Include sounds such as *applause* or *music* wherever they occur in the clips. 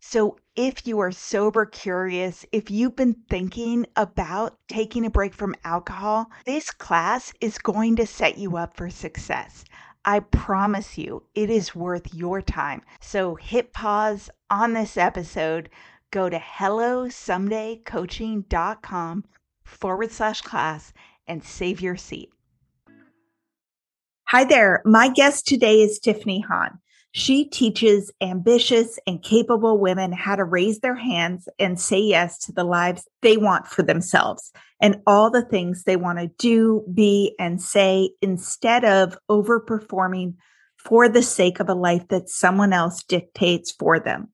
So, if you are sober curious, if you've been thinking about taking a break from alcohol, this class is going to set you up for success. I promise you, it is worth your time. So, hit pause on this episode, go to hellosomedaycoaching.com forward slash class and save your seat. Hi there. My guest today is Tiffany Han. She teaches ambitious and capable women how to raise their hands and say yes to the lives they want for themselves and all the things they want to do, be, and say instead of overperforming for the sake of a life that someone else dictates for them.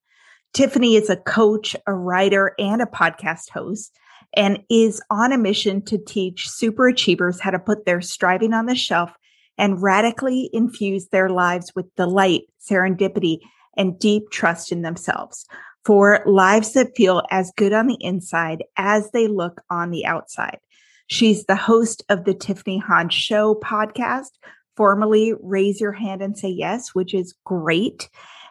Tiffany is a coach, a writer, and a podcast host and is on a mission to teach super achievers how to put their striving on the shelf and radically infuse their lives with delight, serendipity, and deep trust in themselves for lives that feel as good on the inside as they look on the outside. She's the host of the Tiffany Han Show podcast, formerly Raise Your Hand and Say Yes, which is great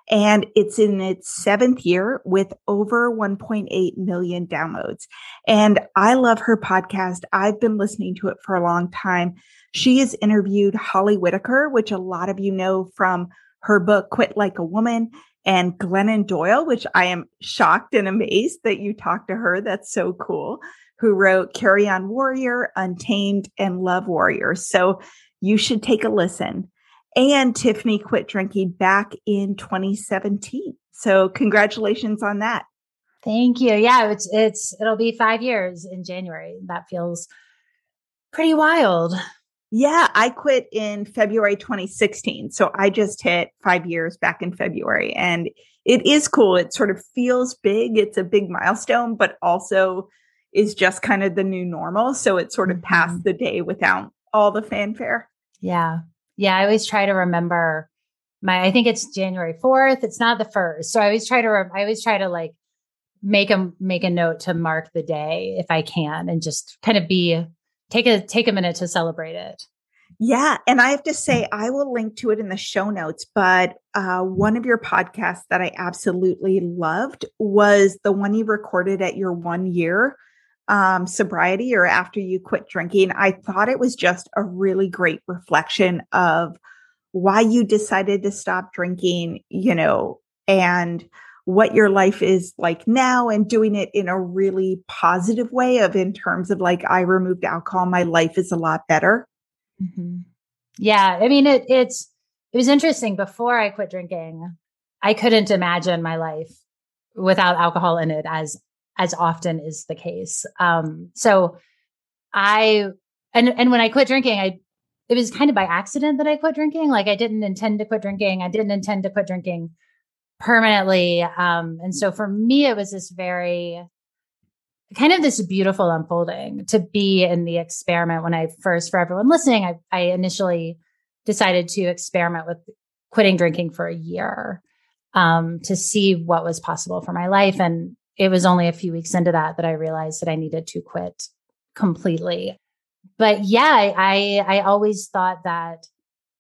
and it's in its seventh year with over 1.8 million downloads. And I love her podcast. I've been listening to it for a long time. She has interviewed Holly Whitaker, which a lot of you know from her book, Quit Like a Woman, and Glennon Doyle, which I am shocked and amazed that you talked to her. That's so cool. Who wrote Carry On Warrior, Untamed, and Love Warrior. So you should take a listen and Tiffany quit drinking back in 2017. So congratulations on that. Thank you. Yeah, it's it's it'll be 5 years in January. That feels pretty wild. Yeah, I quit in February 2016. So I just hit 5 years back in February and it is cool. It sort of feels big. It's a big milestone, but also is just kind of the new normal. So it sort of passed mm-hmm. the day without all the fanfare. Yeah. Yeah, I always try to remember my I think it's January 4th. It's not the first. So I always try to re- I always try to like make a make a note to mark the day if I can and just kind of be take a take a minute to celebrate it. Yeah, and I have to say I will link to it in the show notes, but uh, one of your podcasts that I absolutely loved was the one you recorded at your 1 year um, sobriety or after you quit drinking, I thought it was just a really great reflection of why you decided to stop drinking, you know, and what your life is like now and doing it in a really positive way of in terms of like I removed alcohol, my life is a lot better. Mm-hmm. Yeah, I mean it it's it was interesting before I quit drinking. I couldn't imagine my life without alcohol in it as as often is the case. Um so I and and when I quit drinking, I it was kind of by accident that I quit drinking. Like I didn't intend to quit drinking. I didn't intend to quit drinking permanently. Um, and so for me, it was this very kind of this beautiful unfolding to be in the experiment when I first, for everyone listening, I, I initially decided to experiment with quitting drinking for a year um, to see what was possible for my life. And it was only a few weeks into that that I realized that I needed to quit completely. But yeah, I I always thought that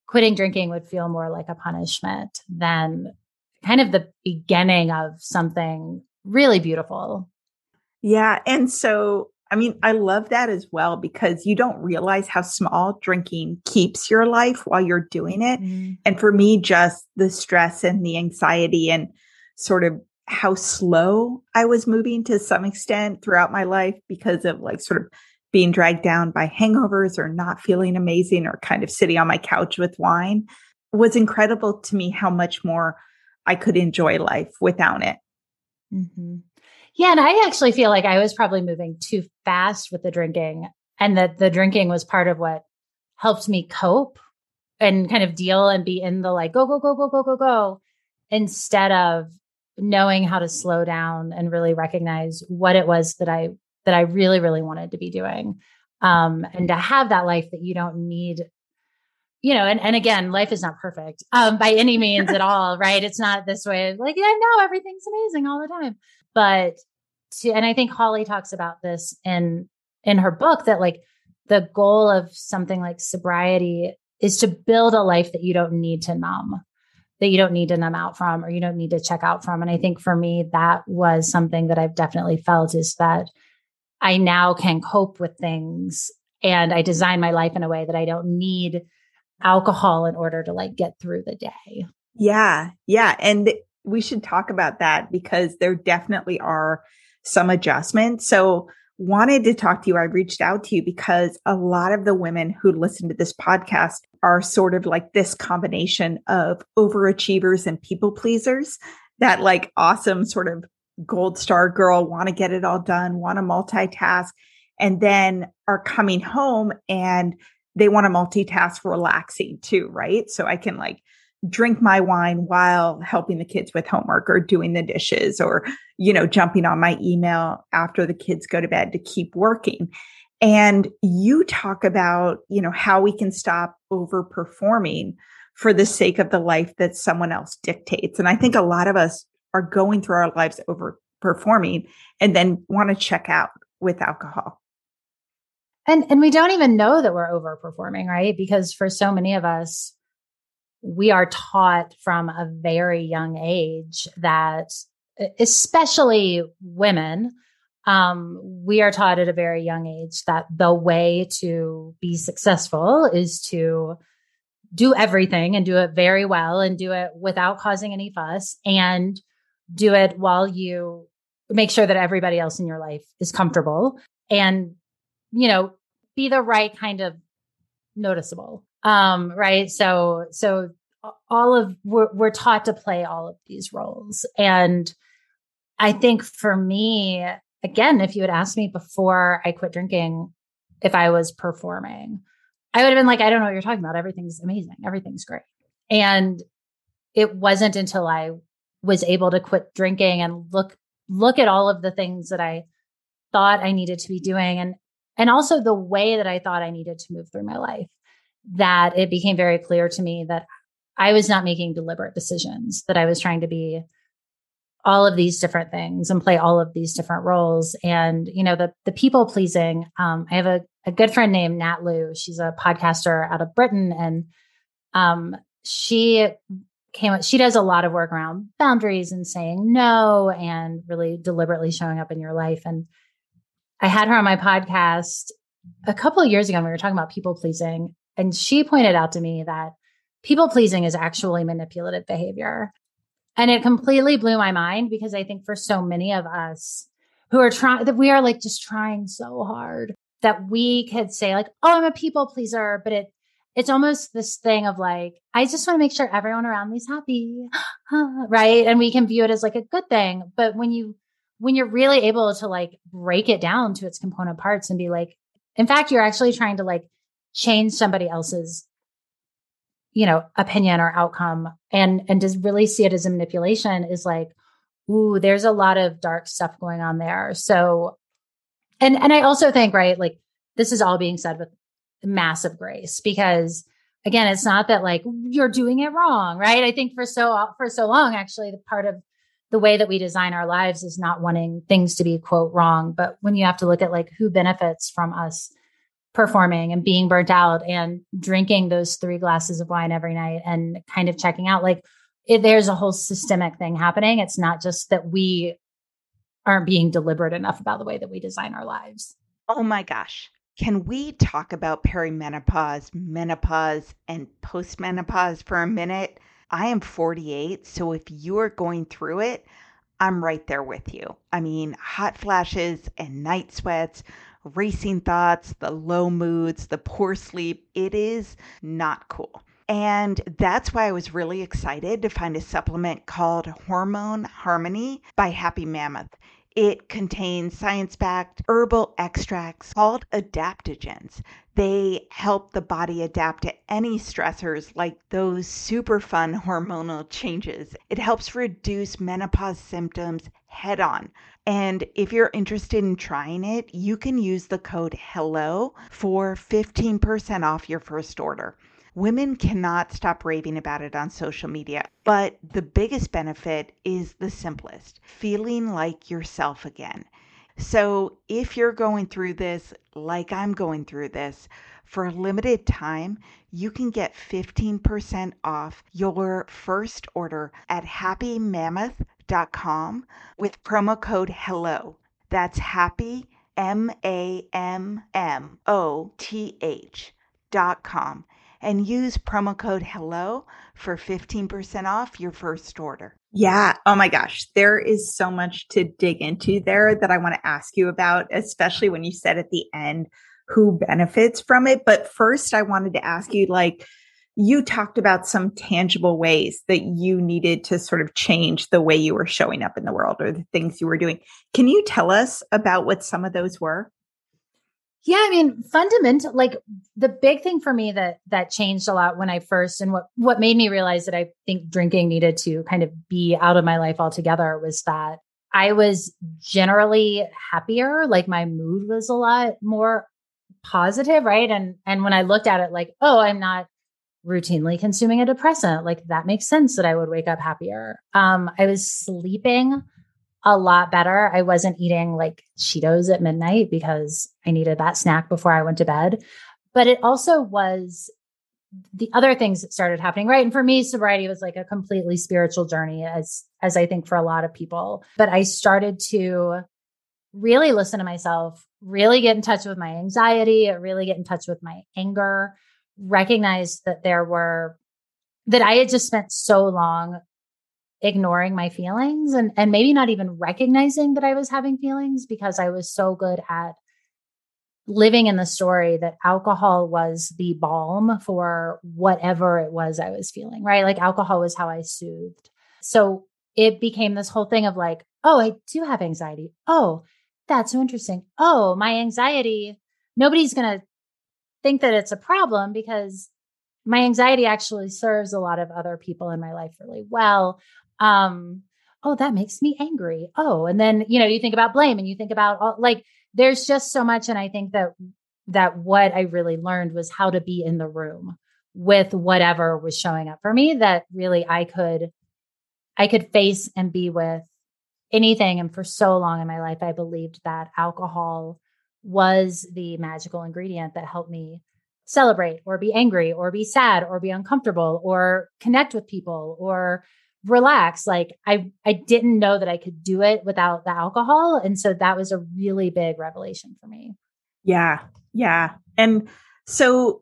quitting drinking would feel more like a punishment than kind of the beginning of something really beautiful. Yeah. And so, I mean, I love that as well because you don't realize how small drinking keeps your life while you're doing it. Mm-hmm. And for me, just the stress and the anxiety and sort of how slow I was moving to some extent throughout my life because of like sort of being dragged down by hangovers or not feeling amazing or kind of sitting on my couch with wine was incredible to me how much more I could enjoy life without it. Mm-hmm. Yeah. And I actually feel like I was probably moving too fast with the drinking and that the drinking was part of what helped me cope and kind of deal and be in the like, go, go, go, go, go, go, go, instead of knowing how to slow down and really recognize what it was that I, that I really, really wanted to be doing. Um, and to have that life that you don't need you know, and, and again, life is not perfect um, by any means at all, *laughs* right? It's not this way like, yeah, no, everything's amazing all the time. But to, and I think Holly talks about this in in her book that like the goal of something like sobriety is to build a life that you don't need to numb, that you don't need to numb out from, or you don't need to check out from. And I think for me, that was something that I've definitely felt is that I now can cope with things and I design my life in a way that I don't need alcohol in order to like get through the day. Yeah. Yeah. And we should talk about that because there definitely are some adjustments. So, wanted to talk to you. I reached out to you because a lot of the women who listen to this podcast are sort of like this combination of overachievers and people pleasers that like awesome sort of gold star girl want to get it all done, want to multitask, and then are coming home and they want to multitask relaxing too, right? So I can like drink my wine while helping the kids with homework or doing the dishes or, you know, jumping on my email after the kids go to bed to keep working. And you talk about, you know, how we can stop overperforming for the sake of the life that someone else dictates. And I think a lot of us are going through our lives overperforming and then want to check out with alcohol. And and we don't even know that we're overperforming, right? Because for so many of us, we are taught from a very young age that especially women um, we are taught at a very young age that the way to be successful is to do everything and do it very well and do it without causing any fuss and do it while you make sure that everybody else in your life is comfortable and you know, be the right kind of noticeable. Um, right. So, so all of we're, we're taught to play all of these roles. And I think for me, again, if you had asked me before I quit drinking, if I was performing, I would have been like, I don't know what you're talking about. Everything's amazing. Everything's great. And it wasn't until I was able to quit drinking and look look at all of the things that I thought I needed to be doing and and also the way that I thought I needed to move through my life, that it became very clear to me that I was not making deliberate decisions, that I was trying to be all of these different things and play all of these different roles. And, you know, the the people pleasing, um, I have a, a good friend named Nat Liu. She's a podcaster out of Britain. And um, she came she does a lot of work around boundaries and saying no and really deliberately showing up in your life. And I had her on my podcast a couple of years ago. And we were talking about people pleasing. And she pointed out to me that people pleasing is actually manipulative behavior. And it completely blew my mind because I think for so many of us who are trying, that we are like just trying so hard that we could say, like, oh, I'm a people pleaser, but it, it's almost this thing of like, I just want to make sure everyone around me is happy. *gasps* right. And we can view it as like a good thing. But when you, when you're really able to like break it down to its component parts and be like, in fact, you're actually trying to like change somebody else's you know opinion or outcome. And and to really see it as a manipulation is like ooh there's a lot of dark stuff going on there. So and and i also think right like this is all being said with massive grace because again it's not that like you're doing it wrong right? I think for so for so long actually the part of the way that we design our lives is not wanting things to be quote wrong. But when you have to look at like who benefits from us performing and being burnt out and drinking those three glasses of wine every night and kind of checking out like it, there's a whole systemic thing happening. It's not just that we aren't being deliberate enough about the way that we design our lives. Oh my gosh. Can we talk about perimenopause menopause and postmenopause for a minute? I am 48 so if you are going through it i'm right there with you. I mean hot flashes and night sweats racing thoughts, the low moods, the poor sleep. It is not cool. And that's why I was really excited to find a supplement called Hormone Harmony by Happy Mammoth. It contains science backed herbal extracts called adaptogens. They help the body adapt to any stressors like those super fun hormonal changes. It helps reduce menopause symptoms head on. And if you're interested in trying it, you can use the code HELLO for 15% off your first order. Women cannot stop raving about it on social media, but the biggest benefit is the simplest feeling like yourself again. So, if you're going through this like I'm going through this, for a limited time, you can get 15% off your first order at Happy Com with promo code HELLO. That's happy, M A M M O T H dot com. And use promo code HELLO for 15% off your first order. Yeah. Oh my gosh. There is so much to dig into there that I want to ask you about, especially when you said at the end who benefits from it. But first, I wanted to ask you like, you talked about some tangible ways that you needed to sort of change the way you were showing up in the world or the things you were doing. Can you tell us about what some of those were? Yeah, I mean, fundamental like the big thing for me that that changed a lot when I first and what what made me realize that I think drinking needed to kind of be out of my life altogether was that I was generally happier, like my mood was a lot more positive, right? And and when I looked at it like, oh, I'm not routinely consuming a depressant. Like that makes sense that I would wake up happier. Um, I was sleeping a lot better. I wasn't eating like Cheetos at midnight because I needed that snack before I went to bed. But it also was the other things that started happening, right? And for me, sobriety was like a completely spiritual journey, as as I think for a lot of people. But I started to really listen to myself, really get in touch with my anxiety, really get in touch with my anger, recognized that there were that I had just spent so long ignoring my feelings and and maybe not even recognizing that I was having feelings because I was so good at living in the story that alcohol was the balm for whatever it was I was feeling, right? Like alcohol was how I soothed. So it became this whole thing of like, oh, I do have anxiety. Oh, that's so interesting. Oh, my anxiety, nobody's going to think that it's a problem because my anxiety actually serves a lot of other people in my life really well. Um, oh, that makes me angry. Oh, and then, you know, you think about blame and you think about all, like, there's just so much. And I think that, that what I really learned was how to be in the room with whatever was showing up for me that really I could, I could face and be with anything. And for so long in my life, I believed that alcohol was the magical ingredient that helped me celebrate or be angry or be sad or be uncomfortable or connect with people or relax. Like i i didn't know that i could do it without the alcohol and so that was a really big revelation for me. Yeah yeah and so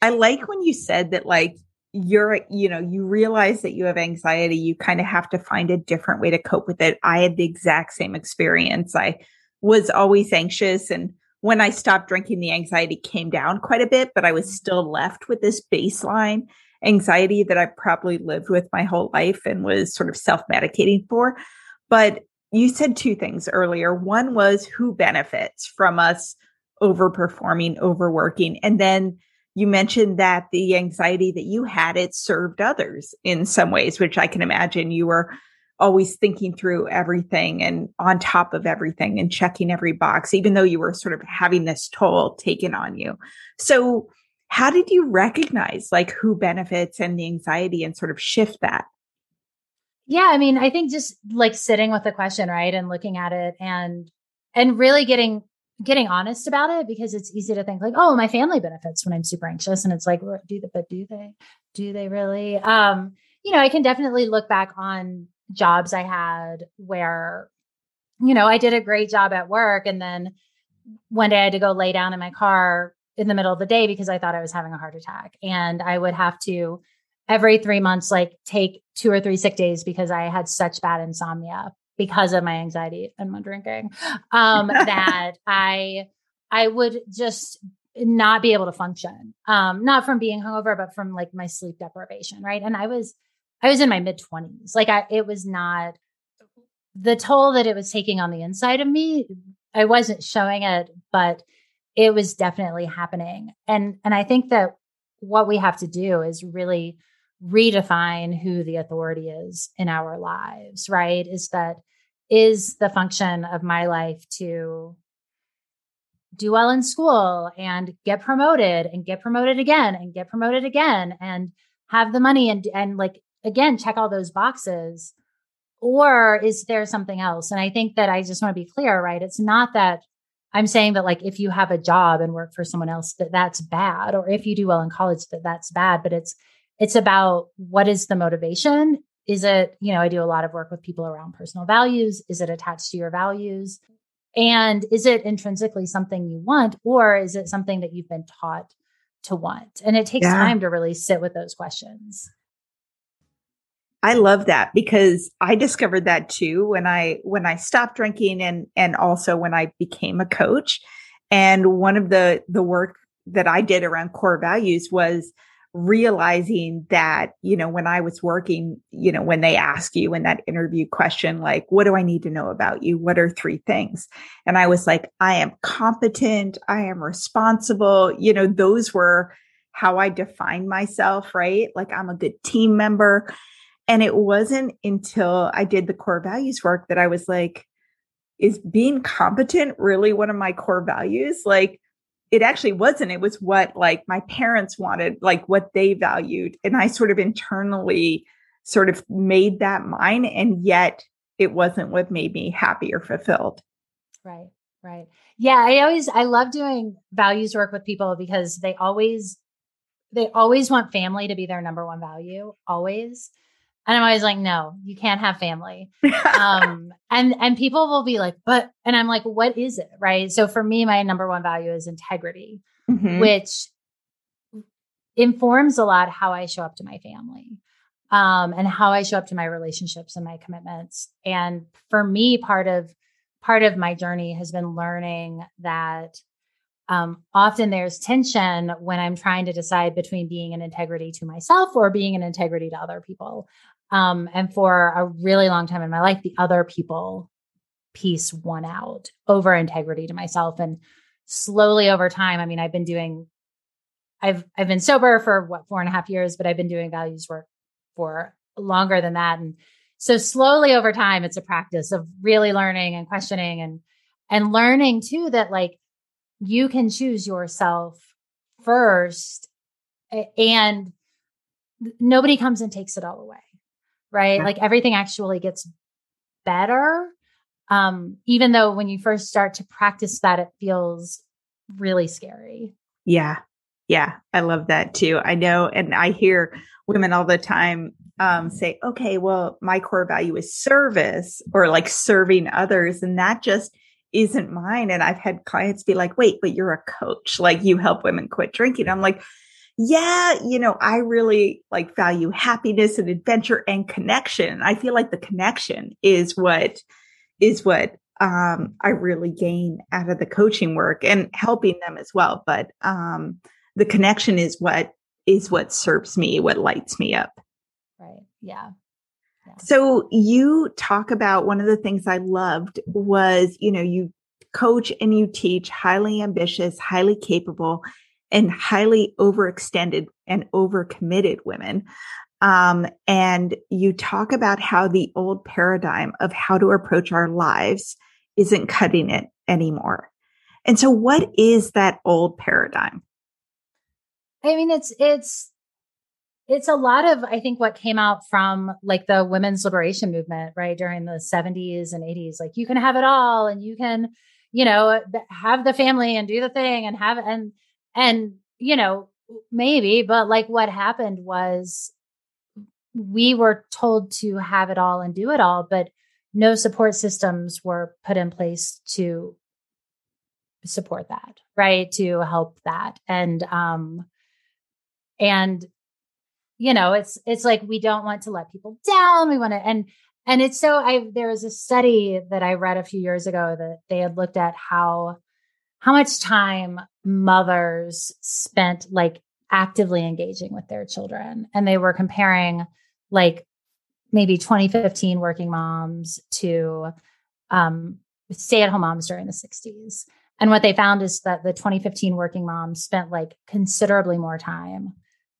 i like when you said that like you're you know you realize that you have anxiety you kind of have to find a different way to cope with it. I had the exact same experience. I was always anxious and when i stopped drinking the anxiety came down quite a bit but i was still left with this baseline anxiety that I probably lived with my whole life and was sort of self medicating for. But you said two things earlier. One was who benefits from us overperforming, overworking. And then you mentioned that the anxiety that you had, it served others in some ways, which I can imagine you were always thinking through everything and on top of everything and checking every box, even though you were sort of having this toll taken on you. So, how did you recognize like who benefits and the anxiety and sort of shift that? Yeah, I mean, I think just like sitting with the question, right? And looking at it and and really getting getting honest about it because it's easy to think like, oh, my family benefits when I'm super anxious. And it's like, do they, but do they? Do they really? Um, you know, I can definitely look back on jobs I had where, you know, I did a great job at work. And then one day I had to go lay down in my car in the middle of the day because I thought I was having a heart attack. And I would have to every three months, like take two or three sick days because I had such bad insomnia because of my anxiety and my drinking. Um, that *laughs* I I would just not be able to function. Um, not from being hungover, but from like my sleep deprivation, right? And I was I was in my mid 20s. Like I it was not the toll that it was taking on the inside of me. I wasn't showing it, but it was definitely happening. And and I think that what we have to do is really redefine who the authority is in our lives, right? Is that is the function of my life to do well in school and get promoted and get promoted again and get promoted again and have the money and and like again check all those boxes or is there something else? And i think that i just want to be clear right? It's not that I'm saying that like if you have a job and work for someone else that that's bad or if you do well in college that that's bad but it's it's about what is the motivation? Is it you know I do a lot of work with people around personal values. Is it attached to your values? And is it intrinsically something you want or is it something that you've been taught to want? And it takes yeah. time to really sit with those questions I love that because I discovered that too when I when I stopped drinking and and also when I became a coach. And one of the the work that I did around core values was realizing that, you know, when I was working, you know, when they ask you in that interview question, like, what do I need to know about you? What are three things? And I was like, I am competent. I am responsible. You know, those were how I defined myself, right? Like I'm a good team member. And it wasn't until I did the core values work that I was like, is being competent really one of my core values? Like, it actually wasn't. It was what like my parents wanted, like what they valued. And I sort of internally sort of made that mine. And yet it wasn't what made me happy or fulfilled. Right. Right. Yeah. I always, I love doing values work with people because they always, they always want family to be their number one value, always. And I'm always like, no, you can't have family. *laughs* um, and and people will be like, but and I'm like, what is it? Right. So for me, my number one value is integrity, mm-hmm. which informs a lot how I show up to my family. Um, and how I show up to my relationships and my commitments. And for me, part of part of my journey has been learning that um, often there's tension when I'm trying to decide between being an integrity to myself or being an integrity to other people. Um, and for a really long time in my life, the other people piece won out over integrity to myself. And slowly over time, I mean, I've been doing, I've I've been sober for what four and a half years, but I've been doing values work for longer than that. And so slowly over time, it's a practice of really learning and questioning and and learning too that like you can choose yourself first and nobody comes and takes it all away right? Yeah. Like everything actually gets better. Um, even though when you first start to practice that, it feels really scary. Yeah. Yeah, I love that too. I know, and I hear women all the time um, say, okay, well, my core value is service or like serving others. And that just isn't mine. And I've had clients be like, wait, but you're a coach. Like you help women quit drinking. I'm like, yeah, you know, I really like value happiness and adventure and connection. I feel like the connection is what is what um, I really gain out of the coaching work and helping them as well. But um, the connection is what is what serves me, what lights me up. Right. Yeah. yeah. So you talk about one of the things I loved was, you know, you coach and you teach highly ambitious, highly capable, and highly overextended and overcommitted women. Um, and you talk about how the old paradigm of how to approach our lives isn't cutting it anymore. And so, what is that old paradigm? I mean, it's, it's, it's a lot of, I think, what came out from like the women's liberation movement, right? During the 70s and 80s. Like, you can have it all and you can, you know, have the family and do the thing and have, and, and, you know, maybe, but like what happened was we were told to have it all and do it all, but no support systems were put in place to support that, right? To help that. And, um, and you know it's it's like we don't want to let people down we want to and and it's so i there was a study that i read a few years ago that they had looked at how how much time mothers spent like actively engaging with their children. And they were comparing like maybe 2015 working moms to um, stay at home moms during the 60s and what they found is that the 2015 working moms spent like considerably more time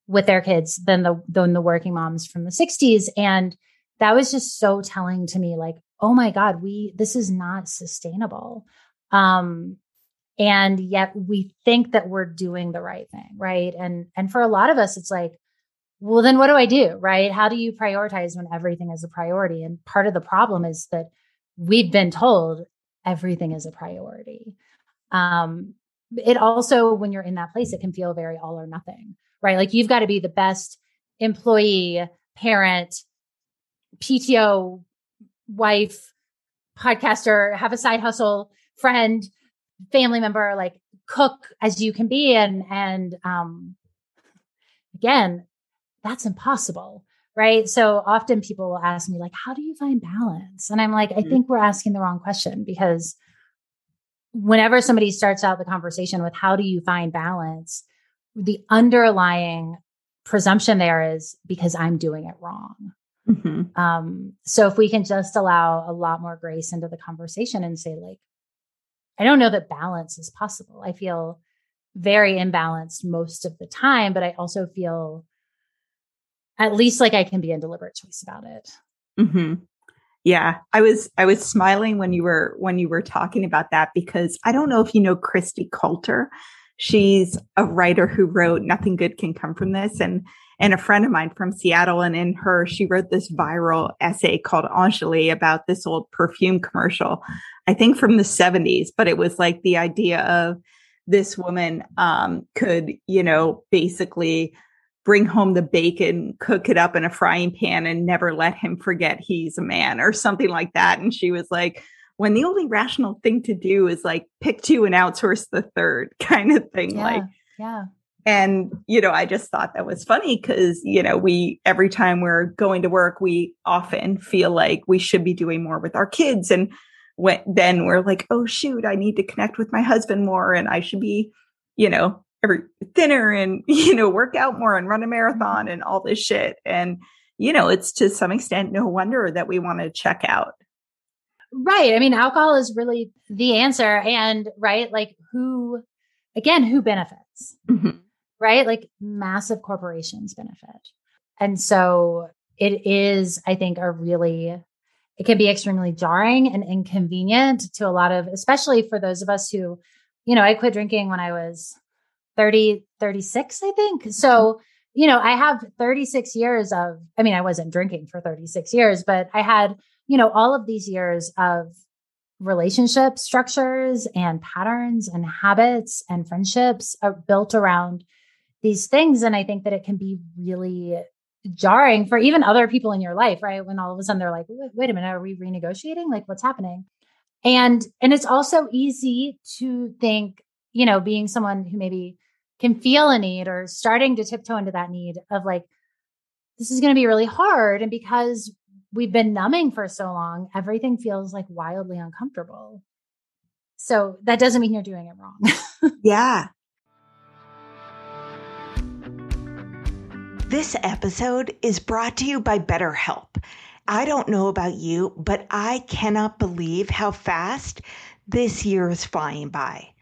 with their kids than the than the working moms from the 60s and that was just so telling to me like oh my god we this is not sustainable. Um and yet we think that we're doing the right thing right? And and for a lot of us it's like well then what do i do right? How do you prioritize when everything is a priority? And part of the problem is that we've been told everything is a priority. Um it also when you're in that place it can feel very all or nothing right? Like you've got to be the best employee, parent, PTO, wife, podcaster, have a side hustle, friend, family member, like cook as you can be. And, and, um, again, that's impossible. Right. So often people will ask me, like, how do you find balance? And I'm like, mm-hmm. I think we're asking the wrong question because whenever somebody starts out the conversation with how do you find balance, the underlying presumption there is because I'm doing it wrong. Mm-hmm. Um, so if we can just allow a lot more grace into the conversation and say, like, I don't know that balance is possible. I feel very imbalanced most of the time, but I also feel at least like I can be in deliberate choice about it. Mm-hmm. Yeah, I was I was smiling when you were when you were talking about that because I don't know if you know Kristi Coulter. She's a writer who wrote Nothing Good Can Come From This and and a friend of mine from Seattle. And in her, she wrote this viral essay called Enjoli about this old perfume commercial, I think from the 70s, but it was like the idea of this woman um, could, you know, basically bring home the bacon, cook it up in a frying pan, and never let him forget he's a man or something like that. And she was like, when the only rational thing to do is like pick two and outsource the third *laughs* kind of thing. Yeah, like, yeah. And, you know, I just thought that was funny because, you know, we, every time we're going to work, we often feel like we should be doing more with our kids. And when, then we're like, oh, shoot, I need to connect with my husband more and I should be, you know, every thinner and, *laughs* you know, work out more and run a marathon and all this shit. And, you know, it's to some extent no wonder that we want to check out Right. I mean, alcohol is really the answer. And right, like who, again, who benefits? Mm-hmm. Right? Like massive corporations benefit. And so it is, I think, a really, it can be extremely jarring and inconvenient to a lot of, especially for those of us who, you know, I quit drinking when I was 30, 36, I think. So, mm-hmm. you know, I have 36 years of, I mean, I wasn't drinking for 36 years, but I had you know, all of these years of relationship structures and patterns and habits and friendships are built around these things. And I think that it can be really jarring for even other people in your life, right? When all of a sudden they're like, wait, wait a minute, are we renegotiating? Like what's happening? And and it's also easy to think, you know, being someone who maybe can feel a need or starting to tiptoe into that need of like, this is going to be really hard. And because we've been numbing for so long, everything feels like wildly uncomfortable. So that doesn't mean you're doing it wrong. *laughs* yeah. This episode is brought to you by BetterHelp. I don't know about you, but I cannot believe how fast this year is flying by.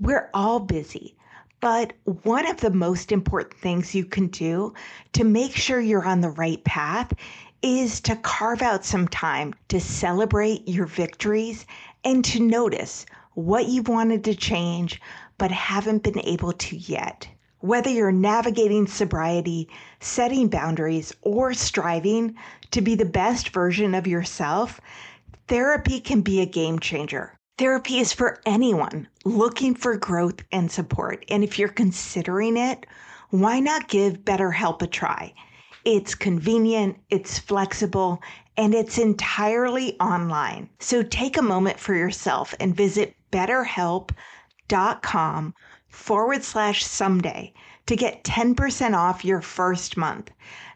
We're all busy, but one of the most important things you can do to make sure you're on the right path is to carve out some time to celebrate your victories and to notice what you wanted to change but haven't been able to yet. Whether you're navigating sobriety, setting boundaries, or striving to be the best version of yourself, therapy can be a game changer. Therapy is for anyone looking for growth and support. And if you're considering it, why not give BetterHelp a try? It's convenient, it's flexible, and it's entirely online. So take a moment for yourself and visit betterhelp.com forward slash someday to get 10% off your first month.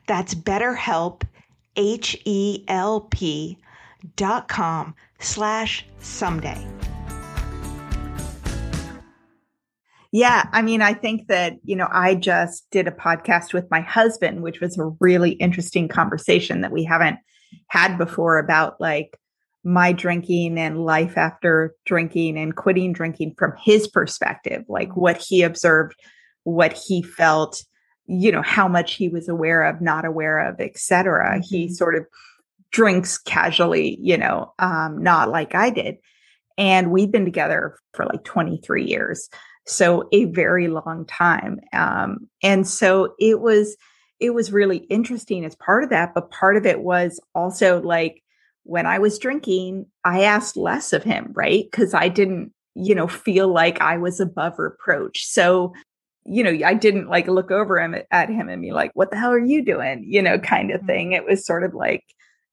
That's BetterHelp, H E L P dot com slash someday. Yeah, I mean, I think that, you know, I just did a podcast with my husband, which was a really interesting conversation that we haven't had before about like my drinking and life after drinking and quitting drinking from his perspective, like what he observed, what he felt, you know, how much he was aware of, not aware of, etc. Mm-hmm. He sort of drinks casually, you know, um, not like I did. And we've been together for like 23 years. So a very long time. Um, and so it was, it was really interesting as part of that. But part of it was also like, when I was drinking, I asked less of him, right? Because I didn't, you know, feel like I was above reproach. So, you know, I didn't like look over him at him and be like, what the hell are you doing? You know, kind of mm-hmm. thing. It was sort of like,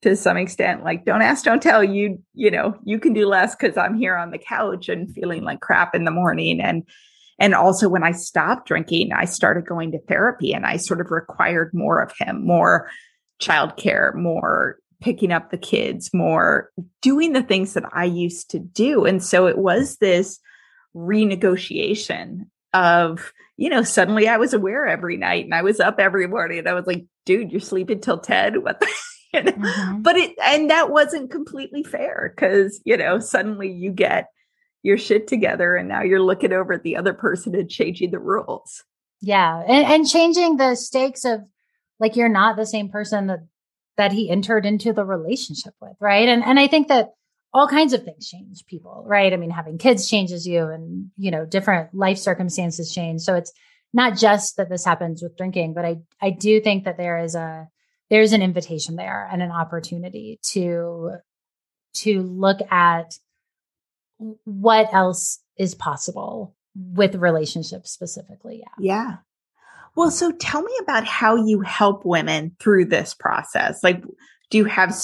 to some extent, like, don't ask, don't tell you, you know, you can do less because I'm here on the couch and feeling like crap in the morning. And, and also when I stopped drinking, I started going to therapy and I sort of required more of him, more childcare, more picking up the kids more, doing the things that I used to do. And so it was this renegotiation of, you know, suddenly I was aware every night and I was up every morning and I was like, dude, you're sleeping till 10. What the? *laughs* mm-hmm. But it, and that wasn't completely fair because, you know, suddenly you get your shit together and now you're looking over at the other person and changing the rules. Yeah. And, and changing the stakes of like, you're not the same person that that he entered into the relationship with, right? And and I think that all kinds of things change people, right? I mean, having kids changes you and, you know, different life circumstances change. So it's not just that this happens with drinking, but I I do think that there is a there's an invitation there and an opportunity to to look at what else is possible with relationships specifically. Yeah. Yeah. Well, so tell me about how you help women through this process. Like, do you have,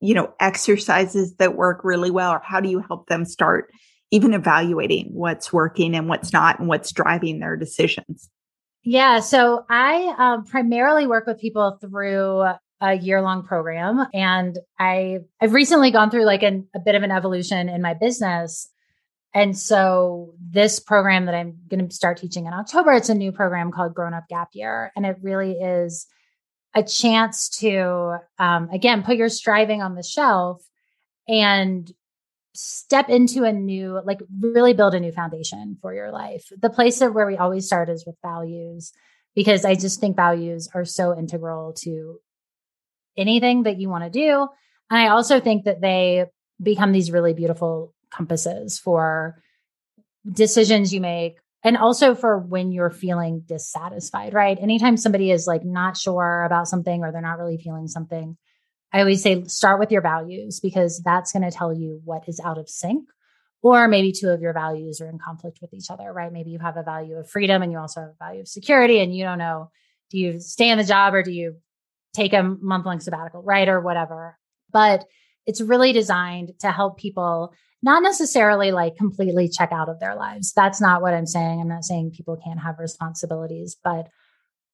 you know, exercises that work really well, or how do you help them start even evaluating what's working and what's not and what's driving their decisions? Yeah. So I um, primarily work with people through a year long program. And I, I've recently gone through like an, a bit of an evolution in my business and so this program that I'm going to start teaching in October, it's a new program called Grown Up Gap Year. And it really is a chance to, um, again, put your striving on the shelf and step into a new, like really build a new foundation for your life. The place of where we always start is with values, because I just think values are so integral to anything that you want to do. And I also think that they become these really beautiful compasses for decisions you make and also for when you're feeling dissatisfied, right? Anytime somebody is like not sure about something or they're not really feeling something, I always say start with your values because that's going to tell you what is out of sync or maybe two of your values are in conflict with each other, right? Maybe you have a value of freedom and you also have a value of security and you don't know do you stay in the job or do you take a month long sabbatical, right? Or whatever. But it's really designed to help people not necessarily like completely check out of their lives. That's not what I'm saying. I'm not saying people can't have responsibilities, but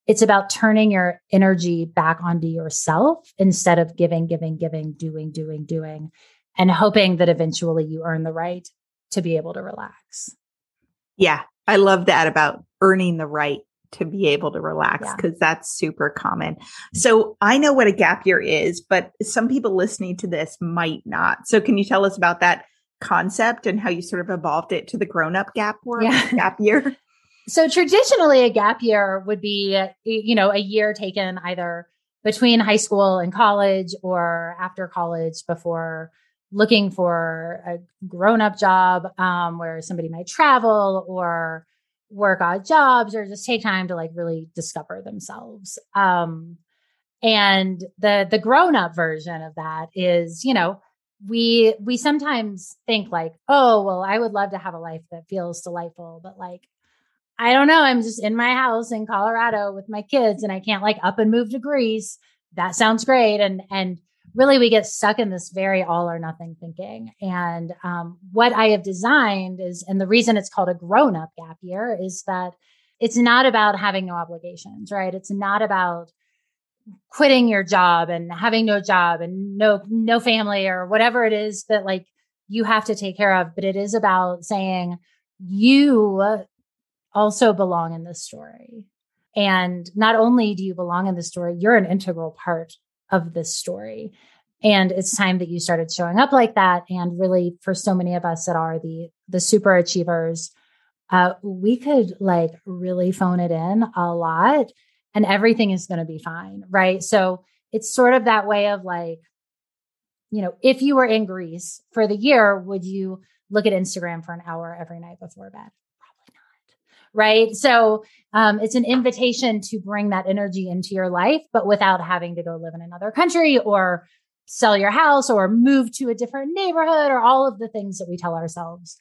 it's about turning your energy back onto yourself instead of giving, giving, giving, doing, doing, doing, and hoping that eventually you earn the right to be able to relax. Yeah, I love that about earning the right to be able to relax because yeah. that's super common. So I know what a gap year is, but some people listening to this might not. So can you tell us about that concept and how you sort of evolved it to the grown up gap yeah. *laughs* gap year? So traditionally a gap year would be, you know, a year taken either between high school and college or after college before looking for a grown up job um, where somebody might travel or work odd jobs or just take time to like really discover themselves. Um, and the the grown up version of that is, you know, we we sometimes think like, oh, well, I would love to have a life that feels delightful, but like I don't know, I'm just in my house in Colorado with my kids and I can't like up and move to Greece. That sounds great and and really we get stuck in this very all or nothing thinking. And um, what I have designed is, and the reason it's called a grown up gap year is that it's not about having no obligations, right? It's not about quitting your job and having no job and no no family or whatever it is that like you have to take care of but it is about saying you also belong in this story and not only do you belong in the story you're an integral part of this story. And it's time that you started showing up like that. And really, for so many of us that are the the super achievers, uh, we could like really phone it in a lot, and everything is going to be fine, right? So it's sort of that way of like, you know, if you were in Greece for the year, would you look at Instagram for an hour every night before bed? Right? So um, it's an invitation to bring that energy into your life, but without having to go live in another country or sell your house or move to a different neighborhood or all of the things that we tell ourselves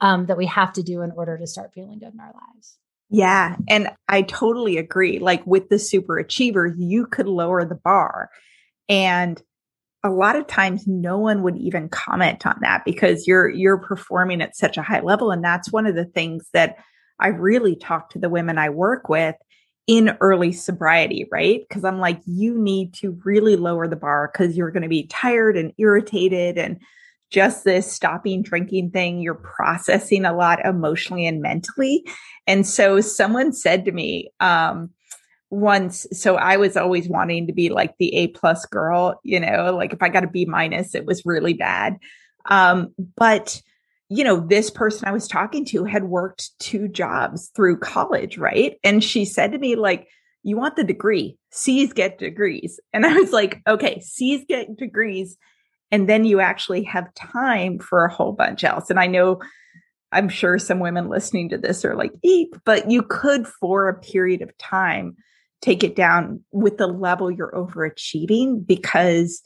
um, that we have to do in order to start feeling good in our lives. Yeah. And I totally agree. Like with the super achievers, you could lower the bar. And a lot of times no one would even comment on that because you're you're performing at such a high level. And that's one of the things that I really talk to the women I work with in early sobriety, right? Because I'm like, you need to really lower the bar because you're going to be tired and irritated and just this stopping drinking thing, you're processing a lot emotionally and mentally. And so someone said to me, um, once, so I was always wanting to be like the A plus girl, you know, like if I got a B minus, it was really bad. Um, but you know, this person I was talking to had worked two jobs through college, right? And she said to me, like, you want the degree, C's get degrees. And I was like, okay, C's get degrees. And then you actually have time for a whole bunch else. And I know I'm sure some women listening to this are like, eep, but you could for a period of time take it down with the level you're overachieving because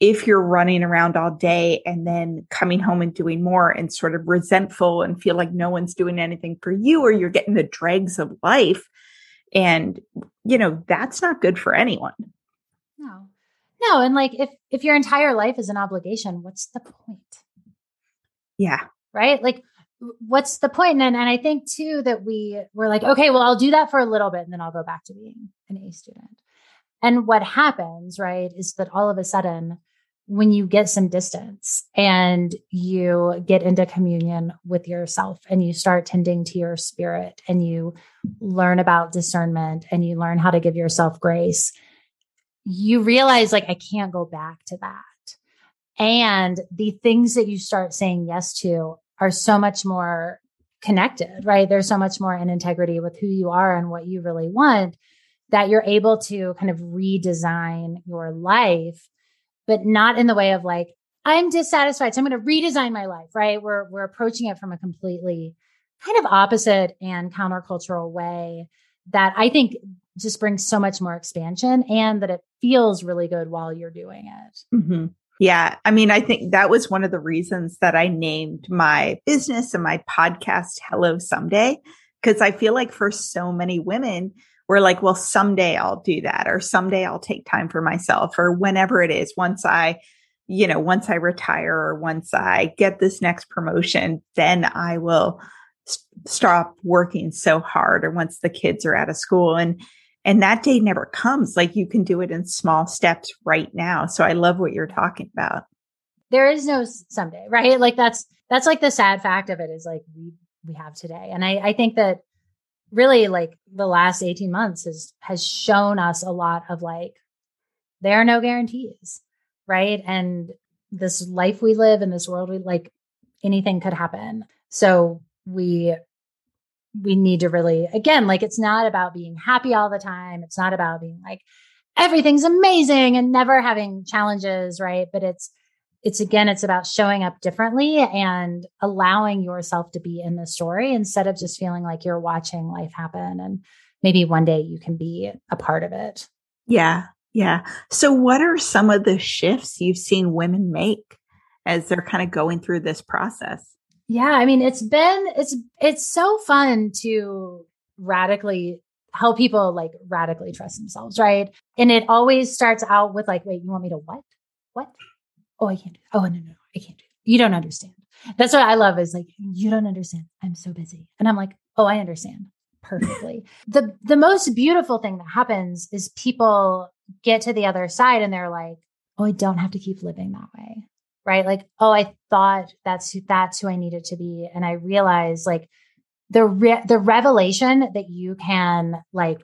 if you're running around all day and then coming home and doing more and sort of resentful and feel like no one's doing anything for you or you're getting the dregs of life and you know that's not good for anyone. No. No and like if if your entire life is an obligation what's the point? Yeah. Right? Like what's the point? point and, then and i think too that we were like okay well i'll do that for a little bit and then i'll go back to being an a student and what happens, right, is that all of a sudden, when you get some distance and you get into communion with yourself and you start tending to your spirit and you learn about discernment and you learn how to give yourself grace, you realize, like, I can't go back to that. And the things that you start saying yes to are so much more connected, right? There's so much more in integrity with who you are and what you really want that you're able to kind of redesign your life, but not in the way of like, I'm dissatisfied. So I'm going to redesign my life, right? We're, we're approaching it from a completely kind of opposite and countercultural way that I think just brings so much more expansion and that it feels really good while you're doing it. Mm-hmm. Yeah. I mean, I think that was one of the reasons that I named my business and my podcast Hello Someday, because I feel like for so many women, we're like, well, someday I'll do that, or someday I'll take time for myself, or whenever it is, once I, you know, once I retire or once I get this next promotion, then I will stop working so hard, or once the kids are out of school. And and that day never comes. Like you can do it in small steps right now. So I love what you're talking about. There is no someday, right? Like that's that's like the sad fact of it is like we we have today. And I, I think that really like the last 18 months has has shown us a lot of like there are no guarantees, right? And this life we live in this world we like anything could happen. So we we need to really again like it's not about being happy all the time it's not about being like everything's amazing and never having challenges right but it's it's again it's about showing up differently and allowing yourself to be in the story instead of just feeling like you're watching life happen and maybe one day you can be a part of it yeah yeah so what are some of the shifts you've seen women make as they're kind of going through this process yeah, I mean, it's been it's it's so fun to radically help people like radically trust themselves, right? And it always starts out with like, wait, you want me to what? What? Oh, I can't do. That. Oh, no, no, no, I can't do. It. You don't understand. That's what I love is like, you don't understand. I'm so busy. And I'm like, oh, I understand perfectly. *laughs* the the most beautiful thing that happens is people get to the other side and they're like, oh, I don't have to keep living that way right? Like, oh, I thought that's who, that's who I needed to be, and I realized like the re- the revelation that you can like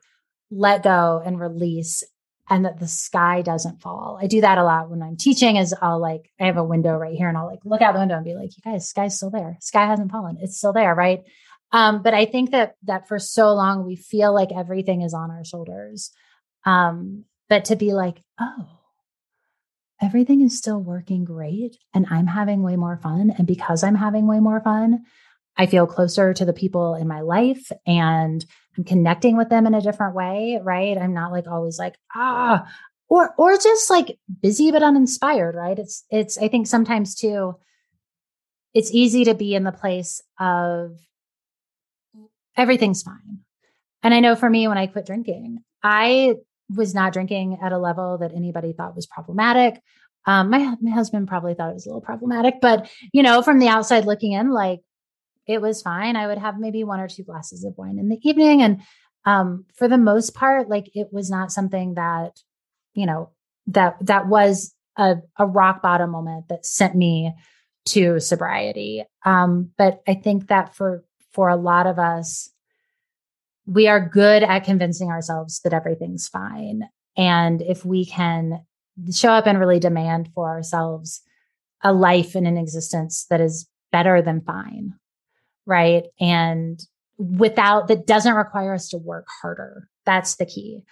let go and release and that the sky doesn't fall. I do that a lot when I'm teaching is I'll like I have a window right here and I'll like look out the window and be like, you guys, sky's still there. Sky hasn't fallen. It's still there, right? Um, but I think that that for so long we feel like everything is on our shoulders. Um, but to be like, oh, everything is still working great and I'm having way more fun. And because I'm having way more fun, I feel closer to the people in my life and I'm connecting with them in a different way, right? I'm not like always like, ah, or or just like busy but uninspired, right? It's it's I think sometimes too it's easy to be in the place of everything's fine. And I know for me when I quit drinking, I was not drinking at a level that anybody thought was problematic. Um, my, my husband probably thought it was a little problematic, but you know, from the outside looking in, like it was fine. I would have maybe one or two glasses of wine in the evening. And um, for the most part, like it was not something that, you know, that that was a, a rock bottom moment that sent me to sobriety. Um, but I think that for for a lot of us, we are good at convincing ourselves that everything's fine. And if we can show up and really demand for ourselves a life and an existence that is better than fine, right? And without that doesn't require us to work harder. That's the key.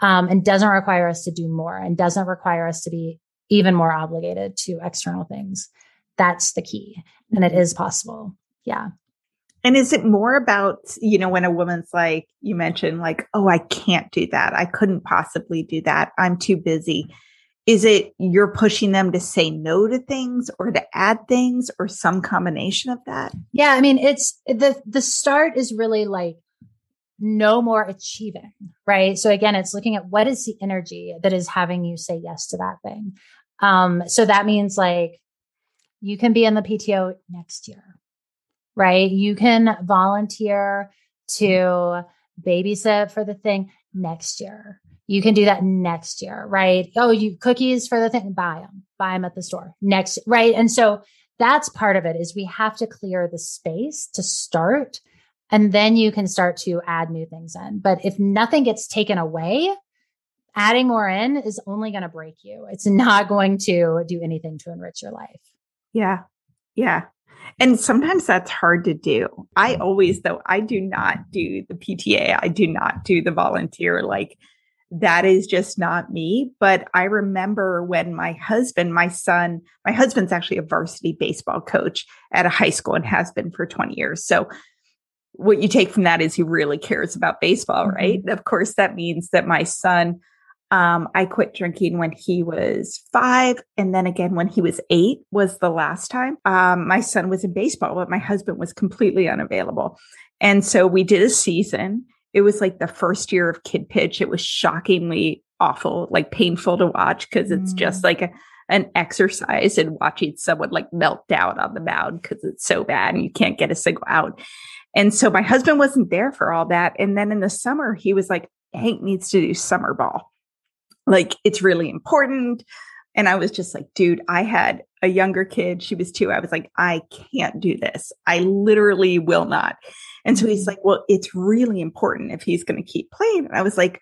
Um, and doesn't require us to do more and doesn't require us to be even more obligated to external things. That's the key. And it is possible. Yeah. And is it more about, you know, when a woman's like, you mentioned, like, oh, I can't do that. I couldn't possibly do that. I'm too busy. Is it you're pushing them to say no to things or to add things or some combination of that? Yeah. I mean, it's the, the start is really like no more achieving, right? So again, it's looking at what is the energy that is having you say yes to that thing. Um, so that means like you can be in the PTO next year right? You can volunteer to babysit for the thing next year. You can do that next year, right? Oh, you cookies for the thing, buy them, buy them at the store next, right? And so that's part of it is we have to clear the space to start and then you can start to add new things in. But if nothing gets taken away, adding more in is only going to break you. It's not going to do anything to enrich your life. Yeah. Yeah. And sometimes that's hard to do. I always, though, I do not do the PTA. I do not do the volunteer. Like that is just not me. But I remember when my husband, my son, my husband's actually a varsity baseball coach at a high school and has been for 20 years. So what you take from that is he really cares about baseball, right? Mm-hmm. Of course, that means that my son Um, I quit drinking when he was five. And then again, when he was eight was the last time. Um, my son was in baseball, but my husband was completely unavailable. And so we did a season. It was like the first year of kid pitch. It was shockingly awful, like painful to watch because it's mm. just like a, an exercise in watching someone like melt down on the mound because it's so bad and you can't get a single out. And so my husband wasn't there for all that. And then in the summer, he was like, Hank needs to do summer ball. Like it's really important. And I was just like, dude, I had a younger kid. She was two. I was like, I can't do this. I literally will not. And so he's like, well, it's really important if he's going to keep playing. And I was like,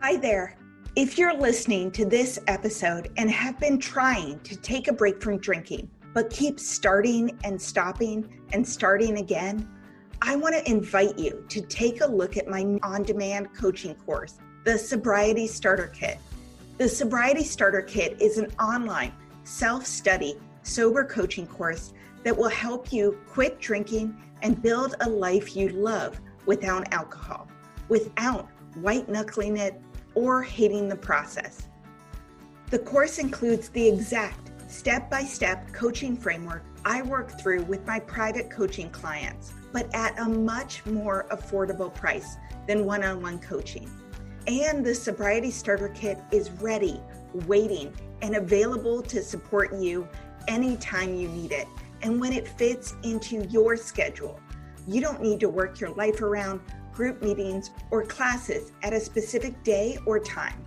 Hi there. If you're listening to this episode and have been trying to take a break from drinking, but keep starting and stopping and starting again, I want to invite you to take a look at my on demand coaching course, the Sobriety Starter Kit. The Sobriety Starter Kit is an online self study sober coaching course that will help you quit drinking and build a life you love without alcohol, without white knuckling it or hating the process. The course includes the exact step by step coaching framework I work through with my private coaching clients but at a much more affordable price than one on one coaching. And the Sobriety Starter Kit is ready, waiting, and available to support you anytime you need it and when it fits into your schedule. You don't need to work your life around group meetings or classes at a specific day or time.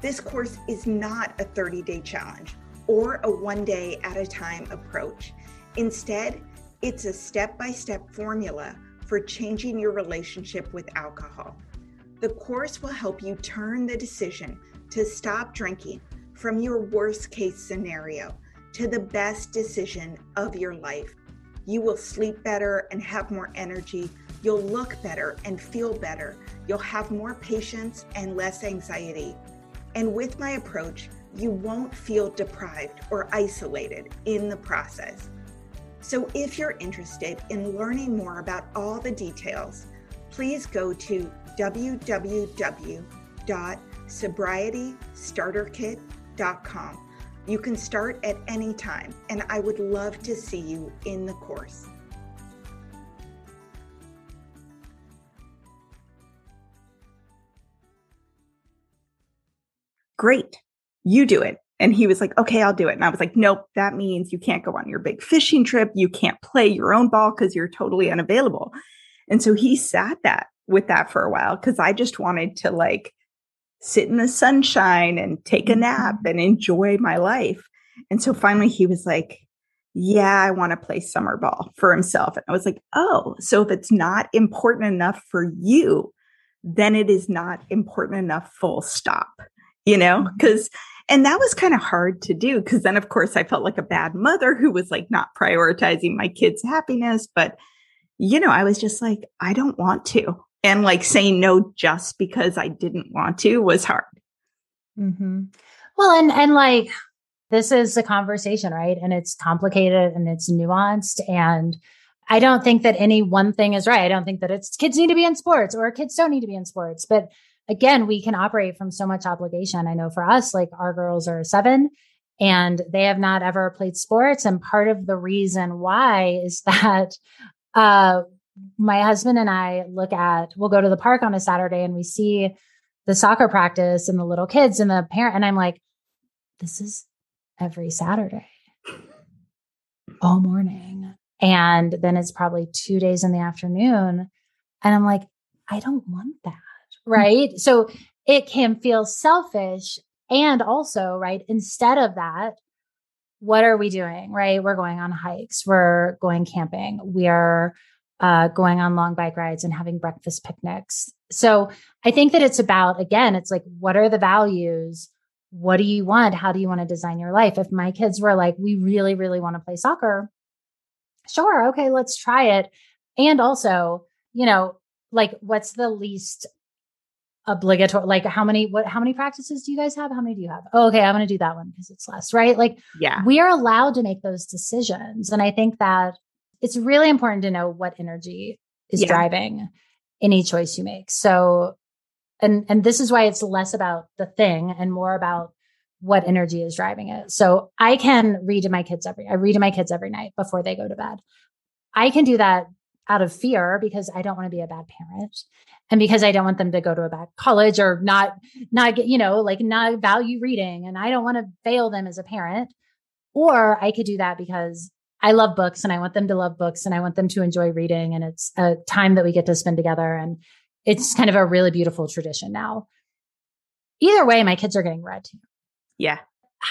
This course is not a 30 day challenge or a one day at a time approach. Instead, it's a step by step formula for changing your relationship with alcohol. The course will help you turn the decision to stop drinking from your worst case scenario to the best decision of your life. You will sleep better and have more energy. You'll look better and feel better. You'll have more patience and less anxiety. And with my approach, you won't feel deprived or isolated in the process. So if you're interested in learning more about all the details, please go to www.sobrietystarterkit.com. You can start at any time, and I would love to see you in the course. Great. You do it. And he was like, okay, I'll do it. And I was like, nope, that means you can't go on your big fishing trip. You can't play your own ball because you're totally unavailable. And so he sat that with that for a while because I just wanted to like sit in the sunshine and take a nap mm-hmm. and enjoy my life. And so finally he was like, yeah, I want to play summer ball for himself. And I was like, oh, so if it's not important enough for you, then it is not important enough, full stop, you know? Because mm-hmm and that was kind of hard to do because then, of course, I felt like a bad mother who was like not prioritizing my kids' happiness. But, you know, I was just like, I don't want to. And like saying no just because I didn't want to was hard. Mm-hmm. Well, and, and like, this is a conversation, right? And it's complicated and it's nuanced. And I don't think that any one thing is right. I don't think that it's kids need to be in sports or kids don't need to be in sports. But again, we can operate from so much obligation. I know for us, like our girls are seven and they have not ever played sports. And part of the reason why is *laughs* that uh, my husband and I look at, we'll go to the park on a Saturday and we see the soccer practice and the little kids and the parent. And I'm like, this is every Saturday, all morning. And then it's probably two days in the afternoon. And I'm like, I don't want that right? So it can feel selfish. And also, right, instead of that, what are we doing, right? We're going on hikes, we're going camping, we are uh, going on long bike rides and having breakfast picnics. So I think that it's about, again, it's like, what are the values? What do you want? How do you want to design your life? If my kids were like, we really, really want to play soccer, sure, okay, let's try it. And also, you know, like, what's the least obligatory like how many what how many practices do you guys have how many do you have oh, okay i'm going to do that one because it's less right like yeah we are allowed to make those decisions and i think that it's really important to know what energy is yeah. driving any choice you make so and and this is why it's less about the thing and more about what energy is driving it. So I can read to my kids every I read to my kids every night before they go to bed. I can do that out of fear because I don't want to be a bad parent and because I don't want them to go to a bad college or not not get, you know, like not value reading and I don't want to fail them as a parent. Or I could do that because I love books and I want them to love books and I want them to enjoy reading and it's a time that we get to spend together and it's kind of a really beautiful tradition now. Either way, my kids are getting read to. Yeah.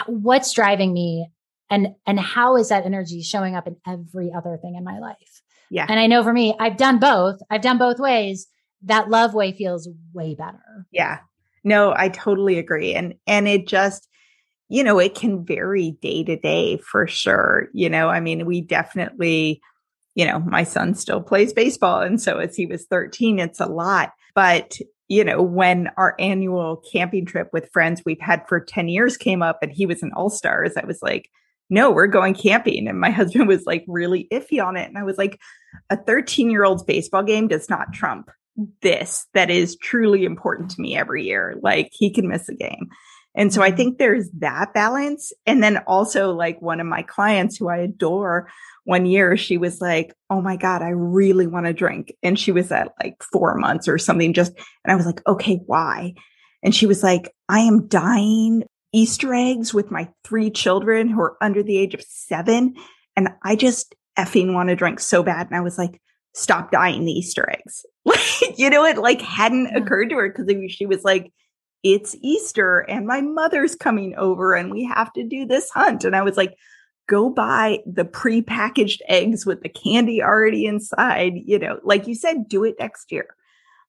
What's driving me and and how is that energy showing up in every other thing in my life? Yeah. And I know for me, I've done both. I've done both ways. That love way feels way better. Yeah. No, I totally agree. And and it just you know, it can vary day to day for sure. You know, I mean, we definitely you know, my son still plays baseball. And so as he was 13, it's a lot. But, you know, when our annual camping trip with friends we've had for 10 years came up and he was an all stars, I was like, no, we're going camping. And my *laughs* husband was like really iffy on it. And I was like, a 13 year old's baseball game does not trump this that is truly important to me every year. Like he can miss a game. And so I mm-hmm. think there's that balance. And then also like one of my clients who I adore one year she was like, Oh my God, I really want to drink. And she was at like four months or something just, and I was like, okay, why? And she was like, I am dyeing Easter eggs with my three children who are under the age of seven. And I just effing want to drink so bad. And I was like, stop dyeing the Easter eggs. *laughs* you know, it like hadn't occurred to her because she was like, it's Easter and my mother's coming over and we have to do this hunt. And I was like, go buy the pre-packaged eggs with the candy already inside, you know, like you said, do it next year.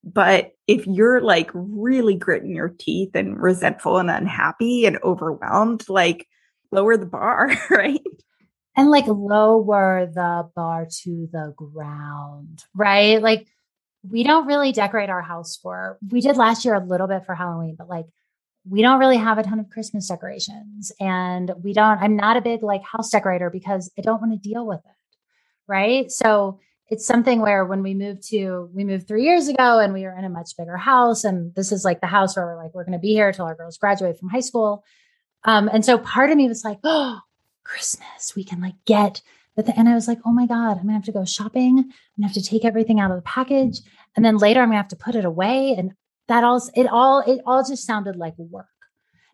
But if you're like really gritting your teeth and resentful and unhappy and overwhelmed, like lower the bar, *laughs* right? And like lower the bar to the ground, right? Like we don't really decorate our house for, we did last year a little bit for Halloween, but like we don't really have a ton of Christmas decorations. And we don't, I'm not a big like house decorator because I don't want to deal with it. Right. So it's something where when we moved to, we moved three years ago and we were in a much bigger house. And this is like the house where we're like, we're going to be here till our girls graduate from high school. Um, and so part of me was like, *gasps* oh, Christmas, we can like get, but the, and I was like, oh my God, I'm gonna have to go shopping. I'm gonna have to take everything out of the package. And then later I'm gonna have to put it away. And that all it all it all just sounded like work.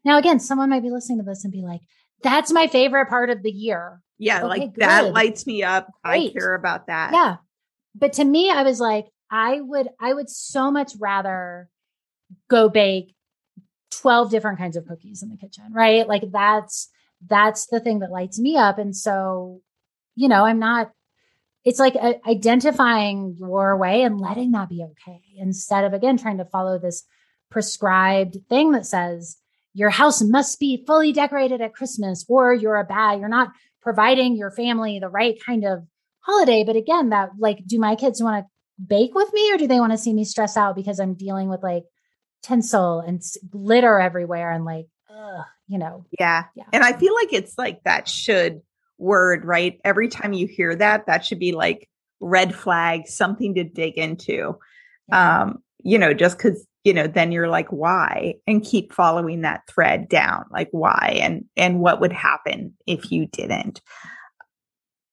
Now again, someone might be listening to this and be like, "That's my favorite part of the year." Yeah, okay, like good. that lights me up. Great. I care about that. Yeah. But to me, I was like, I would I would so much rather go bake 12 different kinds of cookies in the kitchen, right? Like that's that's the thing that lights me up and so you know, I'm not it's like a, identifying your way and letting that be okay instead of again trying to follow this prescribed thing that says your house must be fully decorated at christmas or you're a bad you're not providing your family the right kind of holiday. But again that like do my kids want to bake with me or do they want to see me stress out because i'm dealing with like tinsel and glitter everywhere and like ugh, you know? Yeah. yeah. And i feel like it's like that should word, right? Every time you hear that, that should be like red flag, something to dig into. Yeah. Um, you know, just because, you know, then you're like, why? And keep following that thread down, like why and and what would happen if you didn't.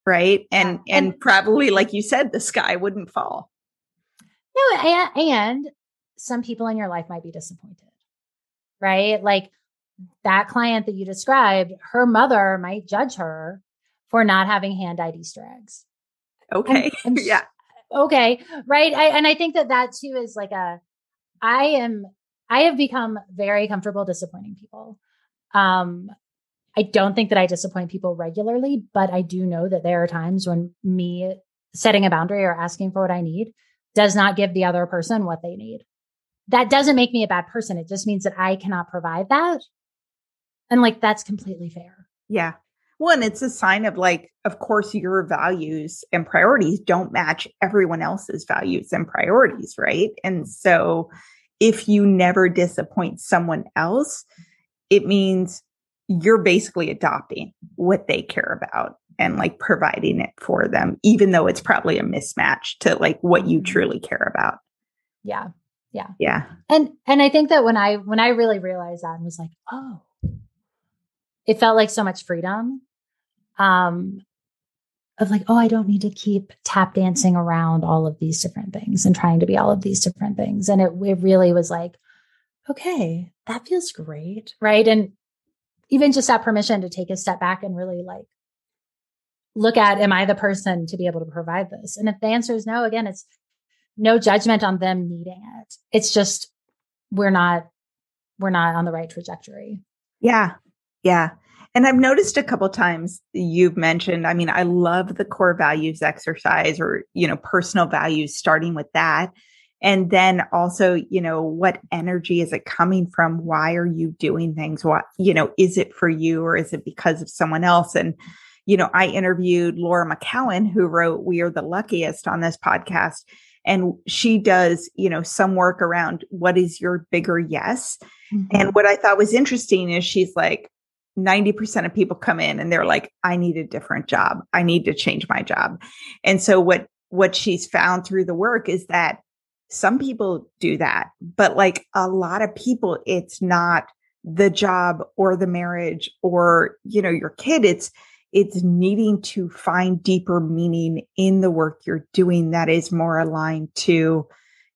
Right. And yeah. and, and probably, like you said, the sky wouldn't fall. No, and, and some people in your life might be disappointed. Right. Like that client that you described, her mother might judge her for not having hand dyed Easter eggs. Okay. And, and *laughs* yeah. Okay. Right. I, and I think that that too is like a, I am, I have become very comfortable disappointing people. Um, I don't think that I disappoint people regularly, but I do know that there are times when me setting a boundary or asking for what I need does not give the other person what they need. That doesn't make me a bad person. It just means that I cannot provide that. And like, that's completely fair. Yeah. One, it's a sign of like, of course, your values and priorities don't match everyone else's values and priorities, right? And so if you never disappoint someone else, it means you're basically adopting what they care about and like providing it for them, even though it's probably a mismatch to like what you mm-hmm. truly care about. Yeah. Yeah. Yeah. And and I think that when I when I really realized that and was like, oh, it felt like so much freedom. Um of like, oh, I don't need to keep tap dancing around all of these different things and trying to be all of these different things. And it, it really was like, okay, that feels great. Right. And even just that permission to take a step back and really like look at, am I the person to be able to provide this? And if the answer is no, again, it's no judgment on them needing it. It's just, we're not, we're not on the right trajectory. Yeah. Yeah. And I've noticed a couple times you've mentioned, I mean, I love the core values exercise or, you know, personal values, starting with that. And then also, you know, what energy is it coming from? Why are you doing things? What, you know, is it for you or is it because of someone else? And, you know, I interviewed Laura McKowen, who wrote We Are the Luckiest on this podcast. And she does, you know, some work around what is your bigger yes. Mm-hmm. And what I thought was interesting is she's like, 90% of people come in and they're like, I need a different job. I need to change my job. And so what, what she's found through the work is that some people do that, but like a lot of people, it's not the job or the marriage or, you know, your kid. It's, it's needing to find deeper meaning in the work you're doing that is more aligned to,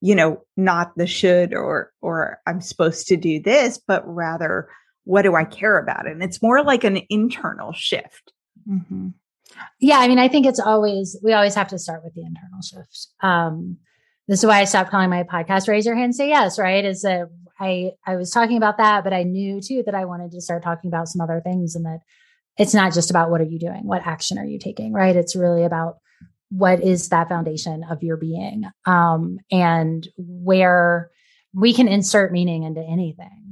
you know, not the should or, or I'm supposed to do this, but rather what do I care about? And it's more like an internal shift. Mm-hmm. Yeah. I mean, I think it's always, we always have to start with the internal shift. Um, this is why I stopped calling my podcast Raise Your Hand, Say Yes, right? Is that I, I was talking about that, but I knew too that I wanted to start talking about some other things and that it's not just about what are you doing? What action are you taking? Right. It's really about what is that foundation of your being um, and where we can insert meaning into anything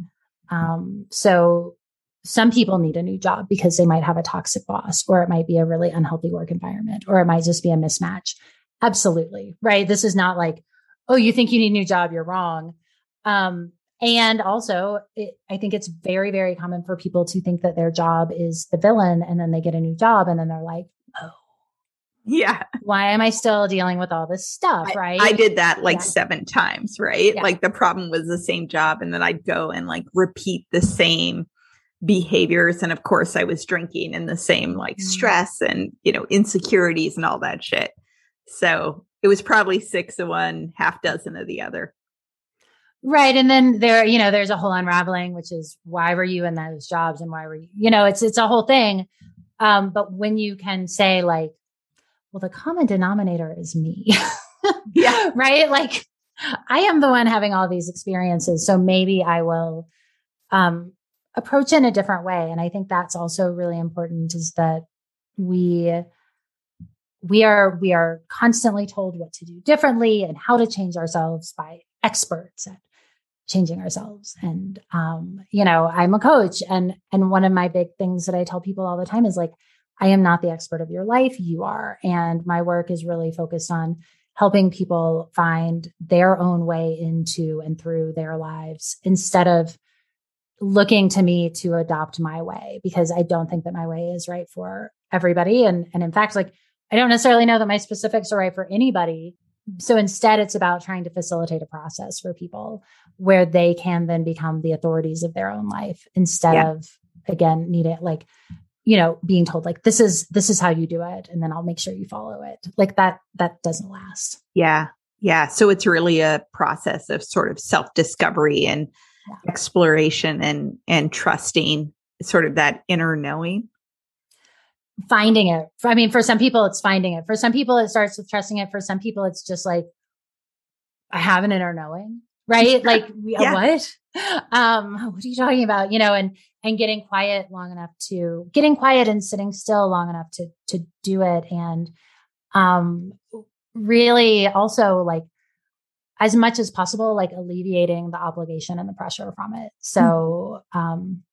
um, so some people need a new job because they might have a toxic boss, or it might be a really unhealthy work environment, or it might just be a mismatch. Absolutely. Right. This is not like, oh, you think you need a new job, you're wrong. Um, and also, it, I think it's very, very common for people to think that their job is the villain and then they get a new job and then they're like, oh, *laughs* yeah. Why am I still dealing with all this stuff? I, right. I did that like yeah. seven times, right? Yeah. Like the problem was the same job. And then I'd go and like repeat the same behaviors. And of course, I was drinking and the same like mm. stress and, you know, insecurities and all that shit. So it was probably six of one, half dozen of the other. Right. And then there, you know, there's a whole unraveling, which is why were you in those jobs and why were you, you know, it's, it's a whole thing. Um, but when you can say like, well, the common denominator is me. *laughs* yeah. Right. Like I am the one having all these experiences. So maybe I will um, approach in a different way. And I think that's also really important is that we we are we are constantly told what to do differently and how to change ourselves by experts at changing ourselves and um you know i'm a coach and and one of my big things that i tell people all the time is like I am not the expert of your life. You are. And my work is really focused on helping people find their own way into and through their lives instead of looking to me to adopt my way because I don't think that my way is right for everybody. And, and in fact, like I don't necessarily know that my specifics are right for anybody. So instead, it's about trying to facilitate a process for people where they can then become the authorities of their own life instead yeah. of, again, need it like you know being told like this is this is how you do it and then i'll make sure you follow it. Like that that doesn't last. Yeah. Yeah. So it's really a process of sort of self discovery and yeah. exploration and and trusting sort of that inner knowing. Finding it. I mean for some people it's finding it. For some people it starts with trusting it. For some people it's just like i have an inner knowing right? Like yeah. what? Um what are you talking about? You know and and getting quiet long enough to getting quiet and sitting still long enough to to do it. And um really also like as much as possible like alleviating the obligation and the pressure from it. So mm-hmm. um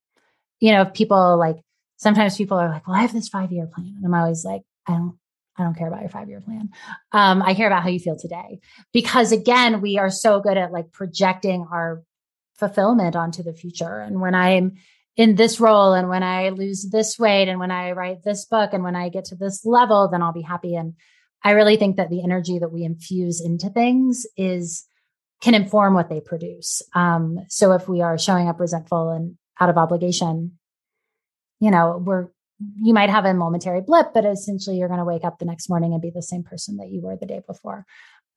you know if people like sometimes people are like well i have this five year plan. And i'm always like i don't I don't care about your five year plan. Um, I care about how you feel today. Because again, we are so good at like projecting our fulfillment onto the future. And when I'm in this role and when I lose this weight and when I write this book and when I get to this level, then I'll be happy. And I really think that the energy that we infuse into things is can inform what they produce. Um, so if we are showing up resentful and out of obligation, you know, we're you might have a momentary blip, but essentially you're going to wake up the next morning and be the same person that you were the day before.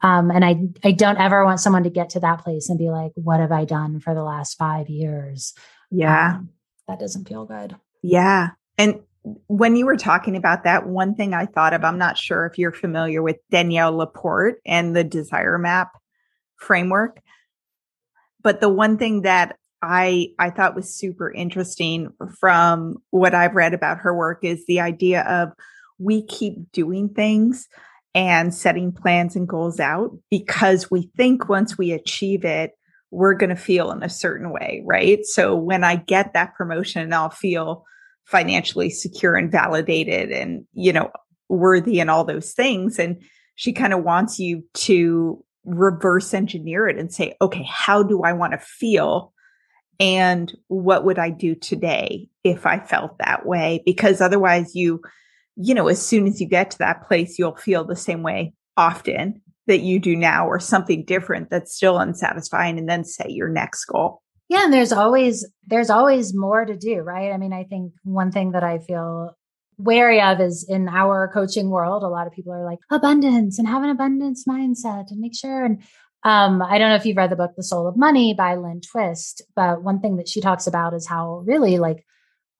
Um, and I, I don't ever want someone to get to that place and be like, what have I done for the last five years? Yeah. Um, that doesn't feel good. Yeah. And when you were talking about that, one thing I thought of, I'm not sure if you're familiar with Danielle Laporte and the desire map framework. But the one thing that I I thought was super interesting from what I've read about her work is the idea of we keep doing things and setting plans and goals out because we think once we achieve it we're going to feel in a certain way, right? So when I get that promotion, I'll feel financially secure and validated and, you know, worthy and all those things. And she kind of wants you to reverse engineer it and say, okay, how do I want to feel? And what would I do today if I felt that way? Because otherwise, you, you know, as soon as you get to that place, you'll feel the same way often that you do now or something different that's still unsatisfying and then set your next goal. Yeah, and there's always there's always more to do, right? I mean, I think one thing that I feel wary of is in our coaching world, a lot of people are like abundance and have an abundance mindset and make sure and um, I don't know if you've read the book The Soul of Money by Lynne Twist, but one thing that she talks about is how really like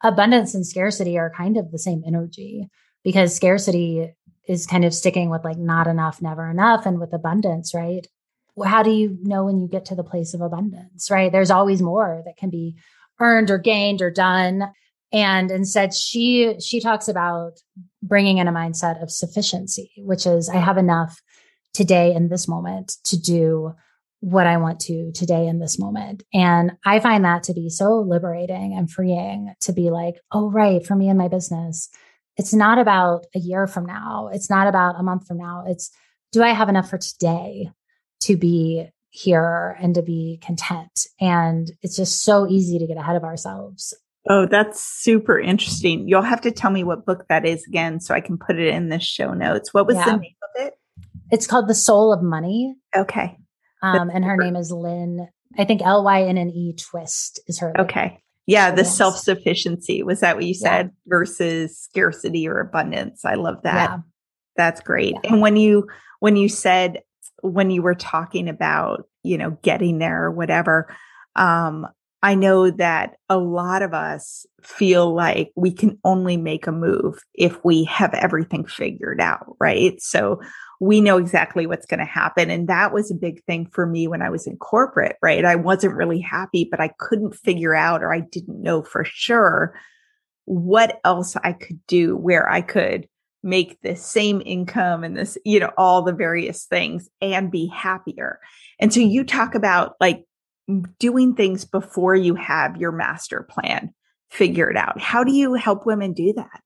abundance and scarcity are kind of the same energy because scarcity is kind of sticking with like not enough, never enough, and with abundance, right? How do you know when you get to the place of abundance, right? There's always more that can be earned or gained or done. And instead, she she talks about bringing in a mindset of sufficiency, which is I have enough today in this moment to do what I want to today in this moment. And I find that to be so liberating and freeing to be like, oh, right, for me and my business, it's not about a year from now. It's not about a month from now. It's do I have enough for today to be here and to be content? And it's just so easy to get ahead of ourselves. Oh, that's super interesting. You'll have to tell me what book that is again so I can put it in the show notes. What was yeah. the name of it? It's called The Soul of Money. Okay. Um, and her name is Lynne, I think L Y N N E Twist is her. Okay. Yeah, the yes. self sufficiency. Was that what you said? Yeah. Versus scarcity or abundance. I love that. Yeah. That's great. Yeah. And when you when you said when you were talking about, you know, getting there or whatever, um, I know that a lot of us feel like we can only make a move if we have everything figured out, right? So we know exactly what's going to happen. And that was a big thing for me when I was in corporate, right? I wasn't really happy, but I couldn't figure out or I didn't know for sure what else I could do where I could make the same income and this, you know, all the various things and be happier. And so you talk about like doing things before you have your master plan figured out. How do you help women do that?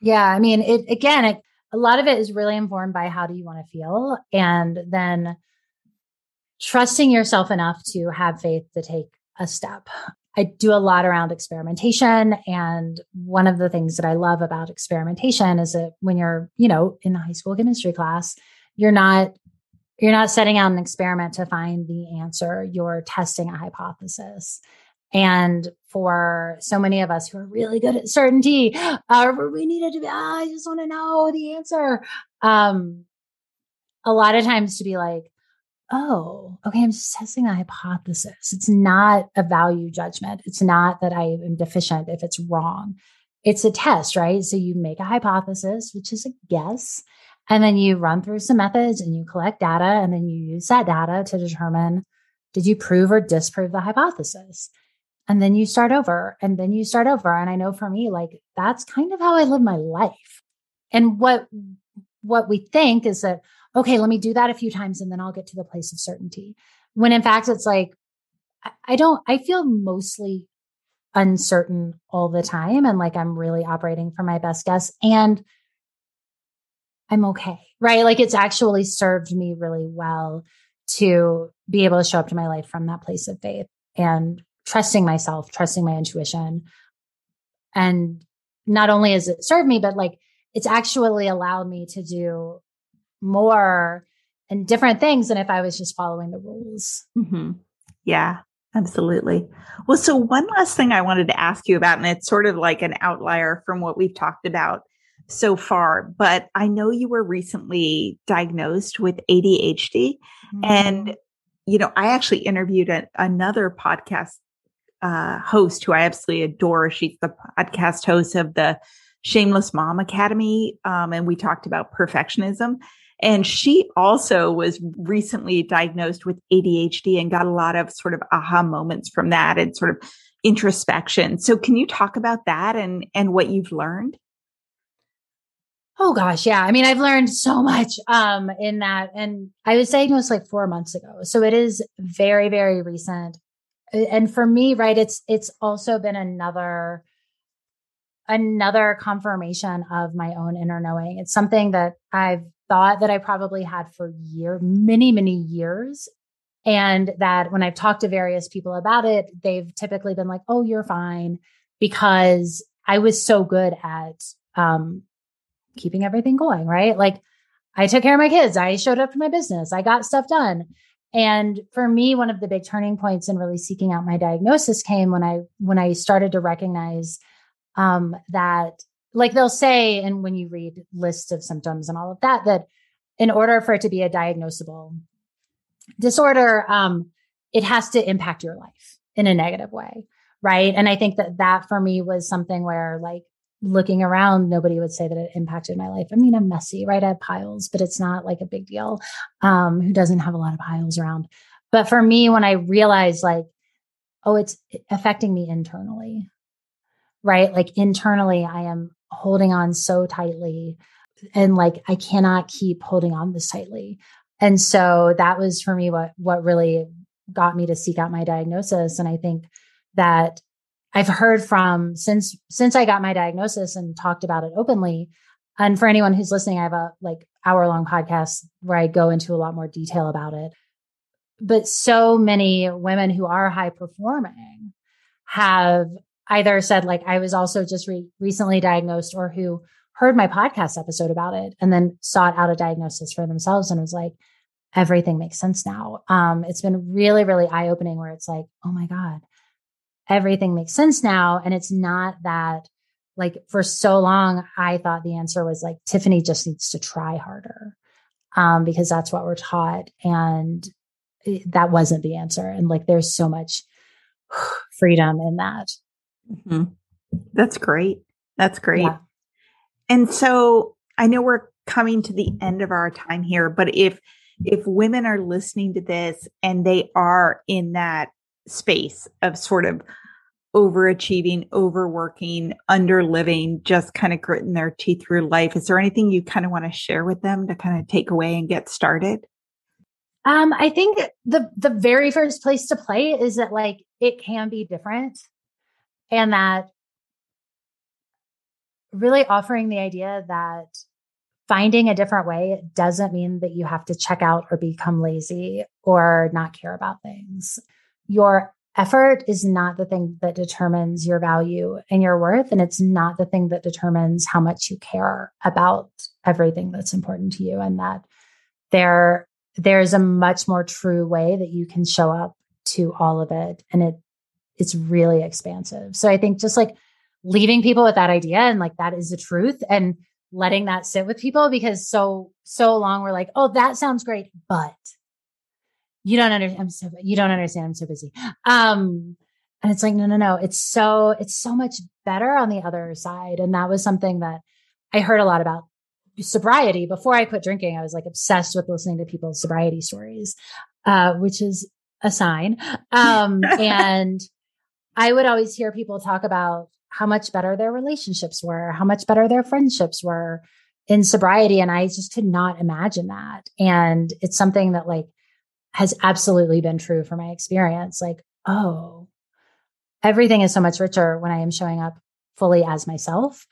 Yeah, I mean, it again, it a lot of it is really informed by how do you want to feel and then trusting yourself enough to have faith to take a step. I do a lot around experimentation. And one of the things that I love about experimentation is that when you're, you know, in a high school chemistry class, you're not you're not setting out an experiment to find the answer. You're testing a hypothesis. And for so many of us who are really good at certainty, uh, we needed to be, ah, I just want to know the answer. Um, a lot of times to be like, oh, okay, I'm just testing a hypothesis. It's not a value judgment. It's not that I am deficient if it's wrong. It's a test, right? So you make a hypothesis, which is a guess, and then you run through some methods and you collect data, and then you use that data to determine did you prove or disprove the hypothesis? And then you start over and then you start over. And i know for me like that's kind of how i live my life. And what what we think is that okay let me do that a few times and then i'll get to the place of certainty. When in fact it's like i don't i feel mostly uncertain all the time and like i'm really operating for my best guess and i'm okay right? Like it's actually served me really well to be able to show up to my life from that place of faith. And trusting myself, trusting my intuition. And not only has it served me, but like it's actually allowed me to do more and different things than if I was just following the rules. Mm-hmm. Yeah, absolutely. Well, so one last thing I wanted to ask you about, and it's sort of like an outlier from what we've talked about so far, but I know you were recently diagnosed with ADHD. Mm-hmm. And, you know, I actually interviewed a, another podcast uh, host who I absolutely adore. She's the podcast host of the Shameless Mom Academy. Um, and we talked about perfectionism. And she also was recently diagnosed with ADHD and got a lot of sort of aha moments from that and sort of introspection. So can you talk about that and and what you've learned? Oh gosh, yeah. I mean, I've learned so much um in that and I was diagnosed like 4 months ago. So it is very very recent. And for me, right, it's it's also been another another confirmation of my own inner knowing. It's something that I've thought that I probably had for year, many, many years. And that when I've talked to various people about it, they've typically been like, oh, you're fine because I was so good at um, keeping everything going, right? Like I took care of my kids. I showed up to my business. I got stuff done. And for me, one of the big turning points in really seeking out my diagnosis came when I when I started to recognize um, that like they'll say, and when you read lists of symptoms and all of that, that in order for it to be a diagnosable disorder, um, it has to impact your life in a negative way. Right. And I think that that for me was something where like looking around, nobody would say that it impacted my life. I mean, I'm messy, right? I have piles, but it's not like a big deal. Um, who doesn't have a lot of piles around? But for me, when I realized like, oh, it's affecting me internally, right? Like internally, I am holding on so tightly and like I cannot keep holding on this tightly. And so that was for me what what really got me to seek out my diagnosis and I think that I've heard from since since I got my diagnosis and talked about it openly and for anyone who's listening I have a like hour long podcast where I go into a lot more detail about it. But so many women who are high performing have either said like I was also just re- recently diagnosed or who heard my podcast episode about it and then sought out a diagnosis for themselves and was like everything makes sense now. Um it's been really really eye opening where it's like oh my god everything makes sense now and it's not that like for so long I thought the answer was like Tiffany just needs to try harder. Um because that's what we're taught and that wasn't the answer and like there's so much *sighs* freedom in that Mm-hmm. That's great. That's great. Yeah. And so I know we're coming to the end of our time here, but if if women are listening to this and they are in that space of sort of overachieving, overworking, underliving, just kind of gritting their teeth through life, is there anything you kind of want to share with them to kind of take away and get started? Um, I think the the very first place to play is that like it can be different and that really offering the idea that finding a different way doesn't mean that you have to check out or become lazy or not care about things. Your effort is not the thing that determines your value and your worth. And it's not the thing that determines how much you care about everything that's important to you. And that there, there's a much more true way that you can show up to all of it. And it it's really expansive. So I think just like leaving people with that idea and like that is the truth and letting that sit with people because so so long we're like, oh, that sounds great, but you don't understand. I'm so you don't understand. I'm so busy. Um, and it's like, no, no, no. It's so it's so much better on the other side. And that was something that I heard a lot about sobriety before I quit drinking. I was like obsessed with listening to people's sobriety stories, uh, which is a sign. Um, and *laughs* I would always hear people talk about how much better their relationships were, how much better their friendships were in sobriety. And I just could not imagine that. And it's something that like has absolutely been true for my experience. Like, oh, everything is so much richer when I am showing up fully as myself.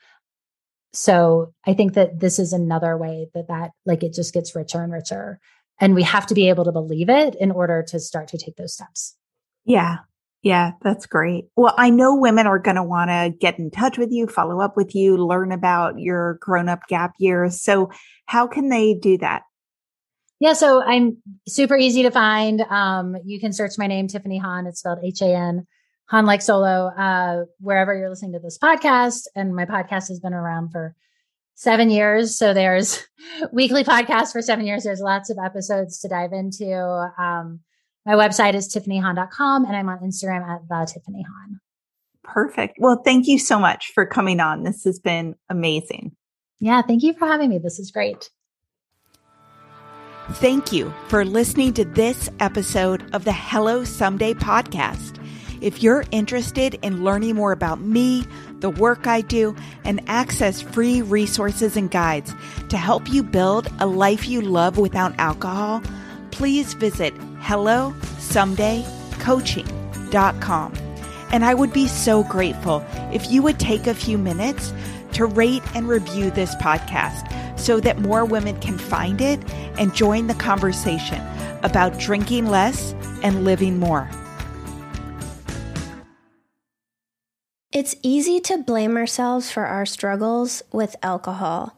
So I think that this is another way that that like it just gets richer and richer. And we have to be able to believe it in order to start to take those steps. Yeah. Yeah, that's great. Well, I know women are going to want to get in touch with you, follow up with you, learn about your grown up gap years. So, how can they do that? Yeah, so I'm super easy to find. Um, you can search my name, Tiffany Han. It's spelled H A N, Han like solo, uh, wherever you're listening to this podcast. And my podcast has been around for seven years. So there's *laughs* weekly podcasts for seven years. There's lots of episodes to dive into. Um, my website is tiffanyhan.com and I'm on Instagram at the Tiffany Han. Perfect. Well, thank you so much for coming on. This has been amazing. Yeah, thank you for having me. This is great. Thank you for listening to this episode of the Hello Someday podcast. If you're interested in learning more about me, the work I do, and access free resources and guides to help you build a life you love without alcohol, please visit hellosomedaycoaching.com. And I would be so grateful if you would take a few minutes to rate and review this podcast so that more women can find it and join the conversation about drinking less and living more. It's easy to blame ourselves for our struggles with alcohol.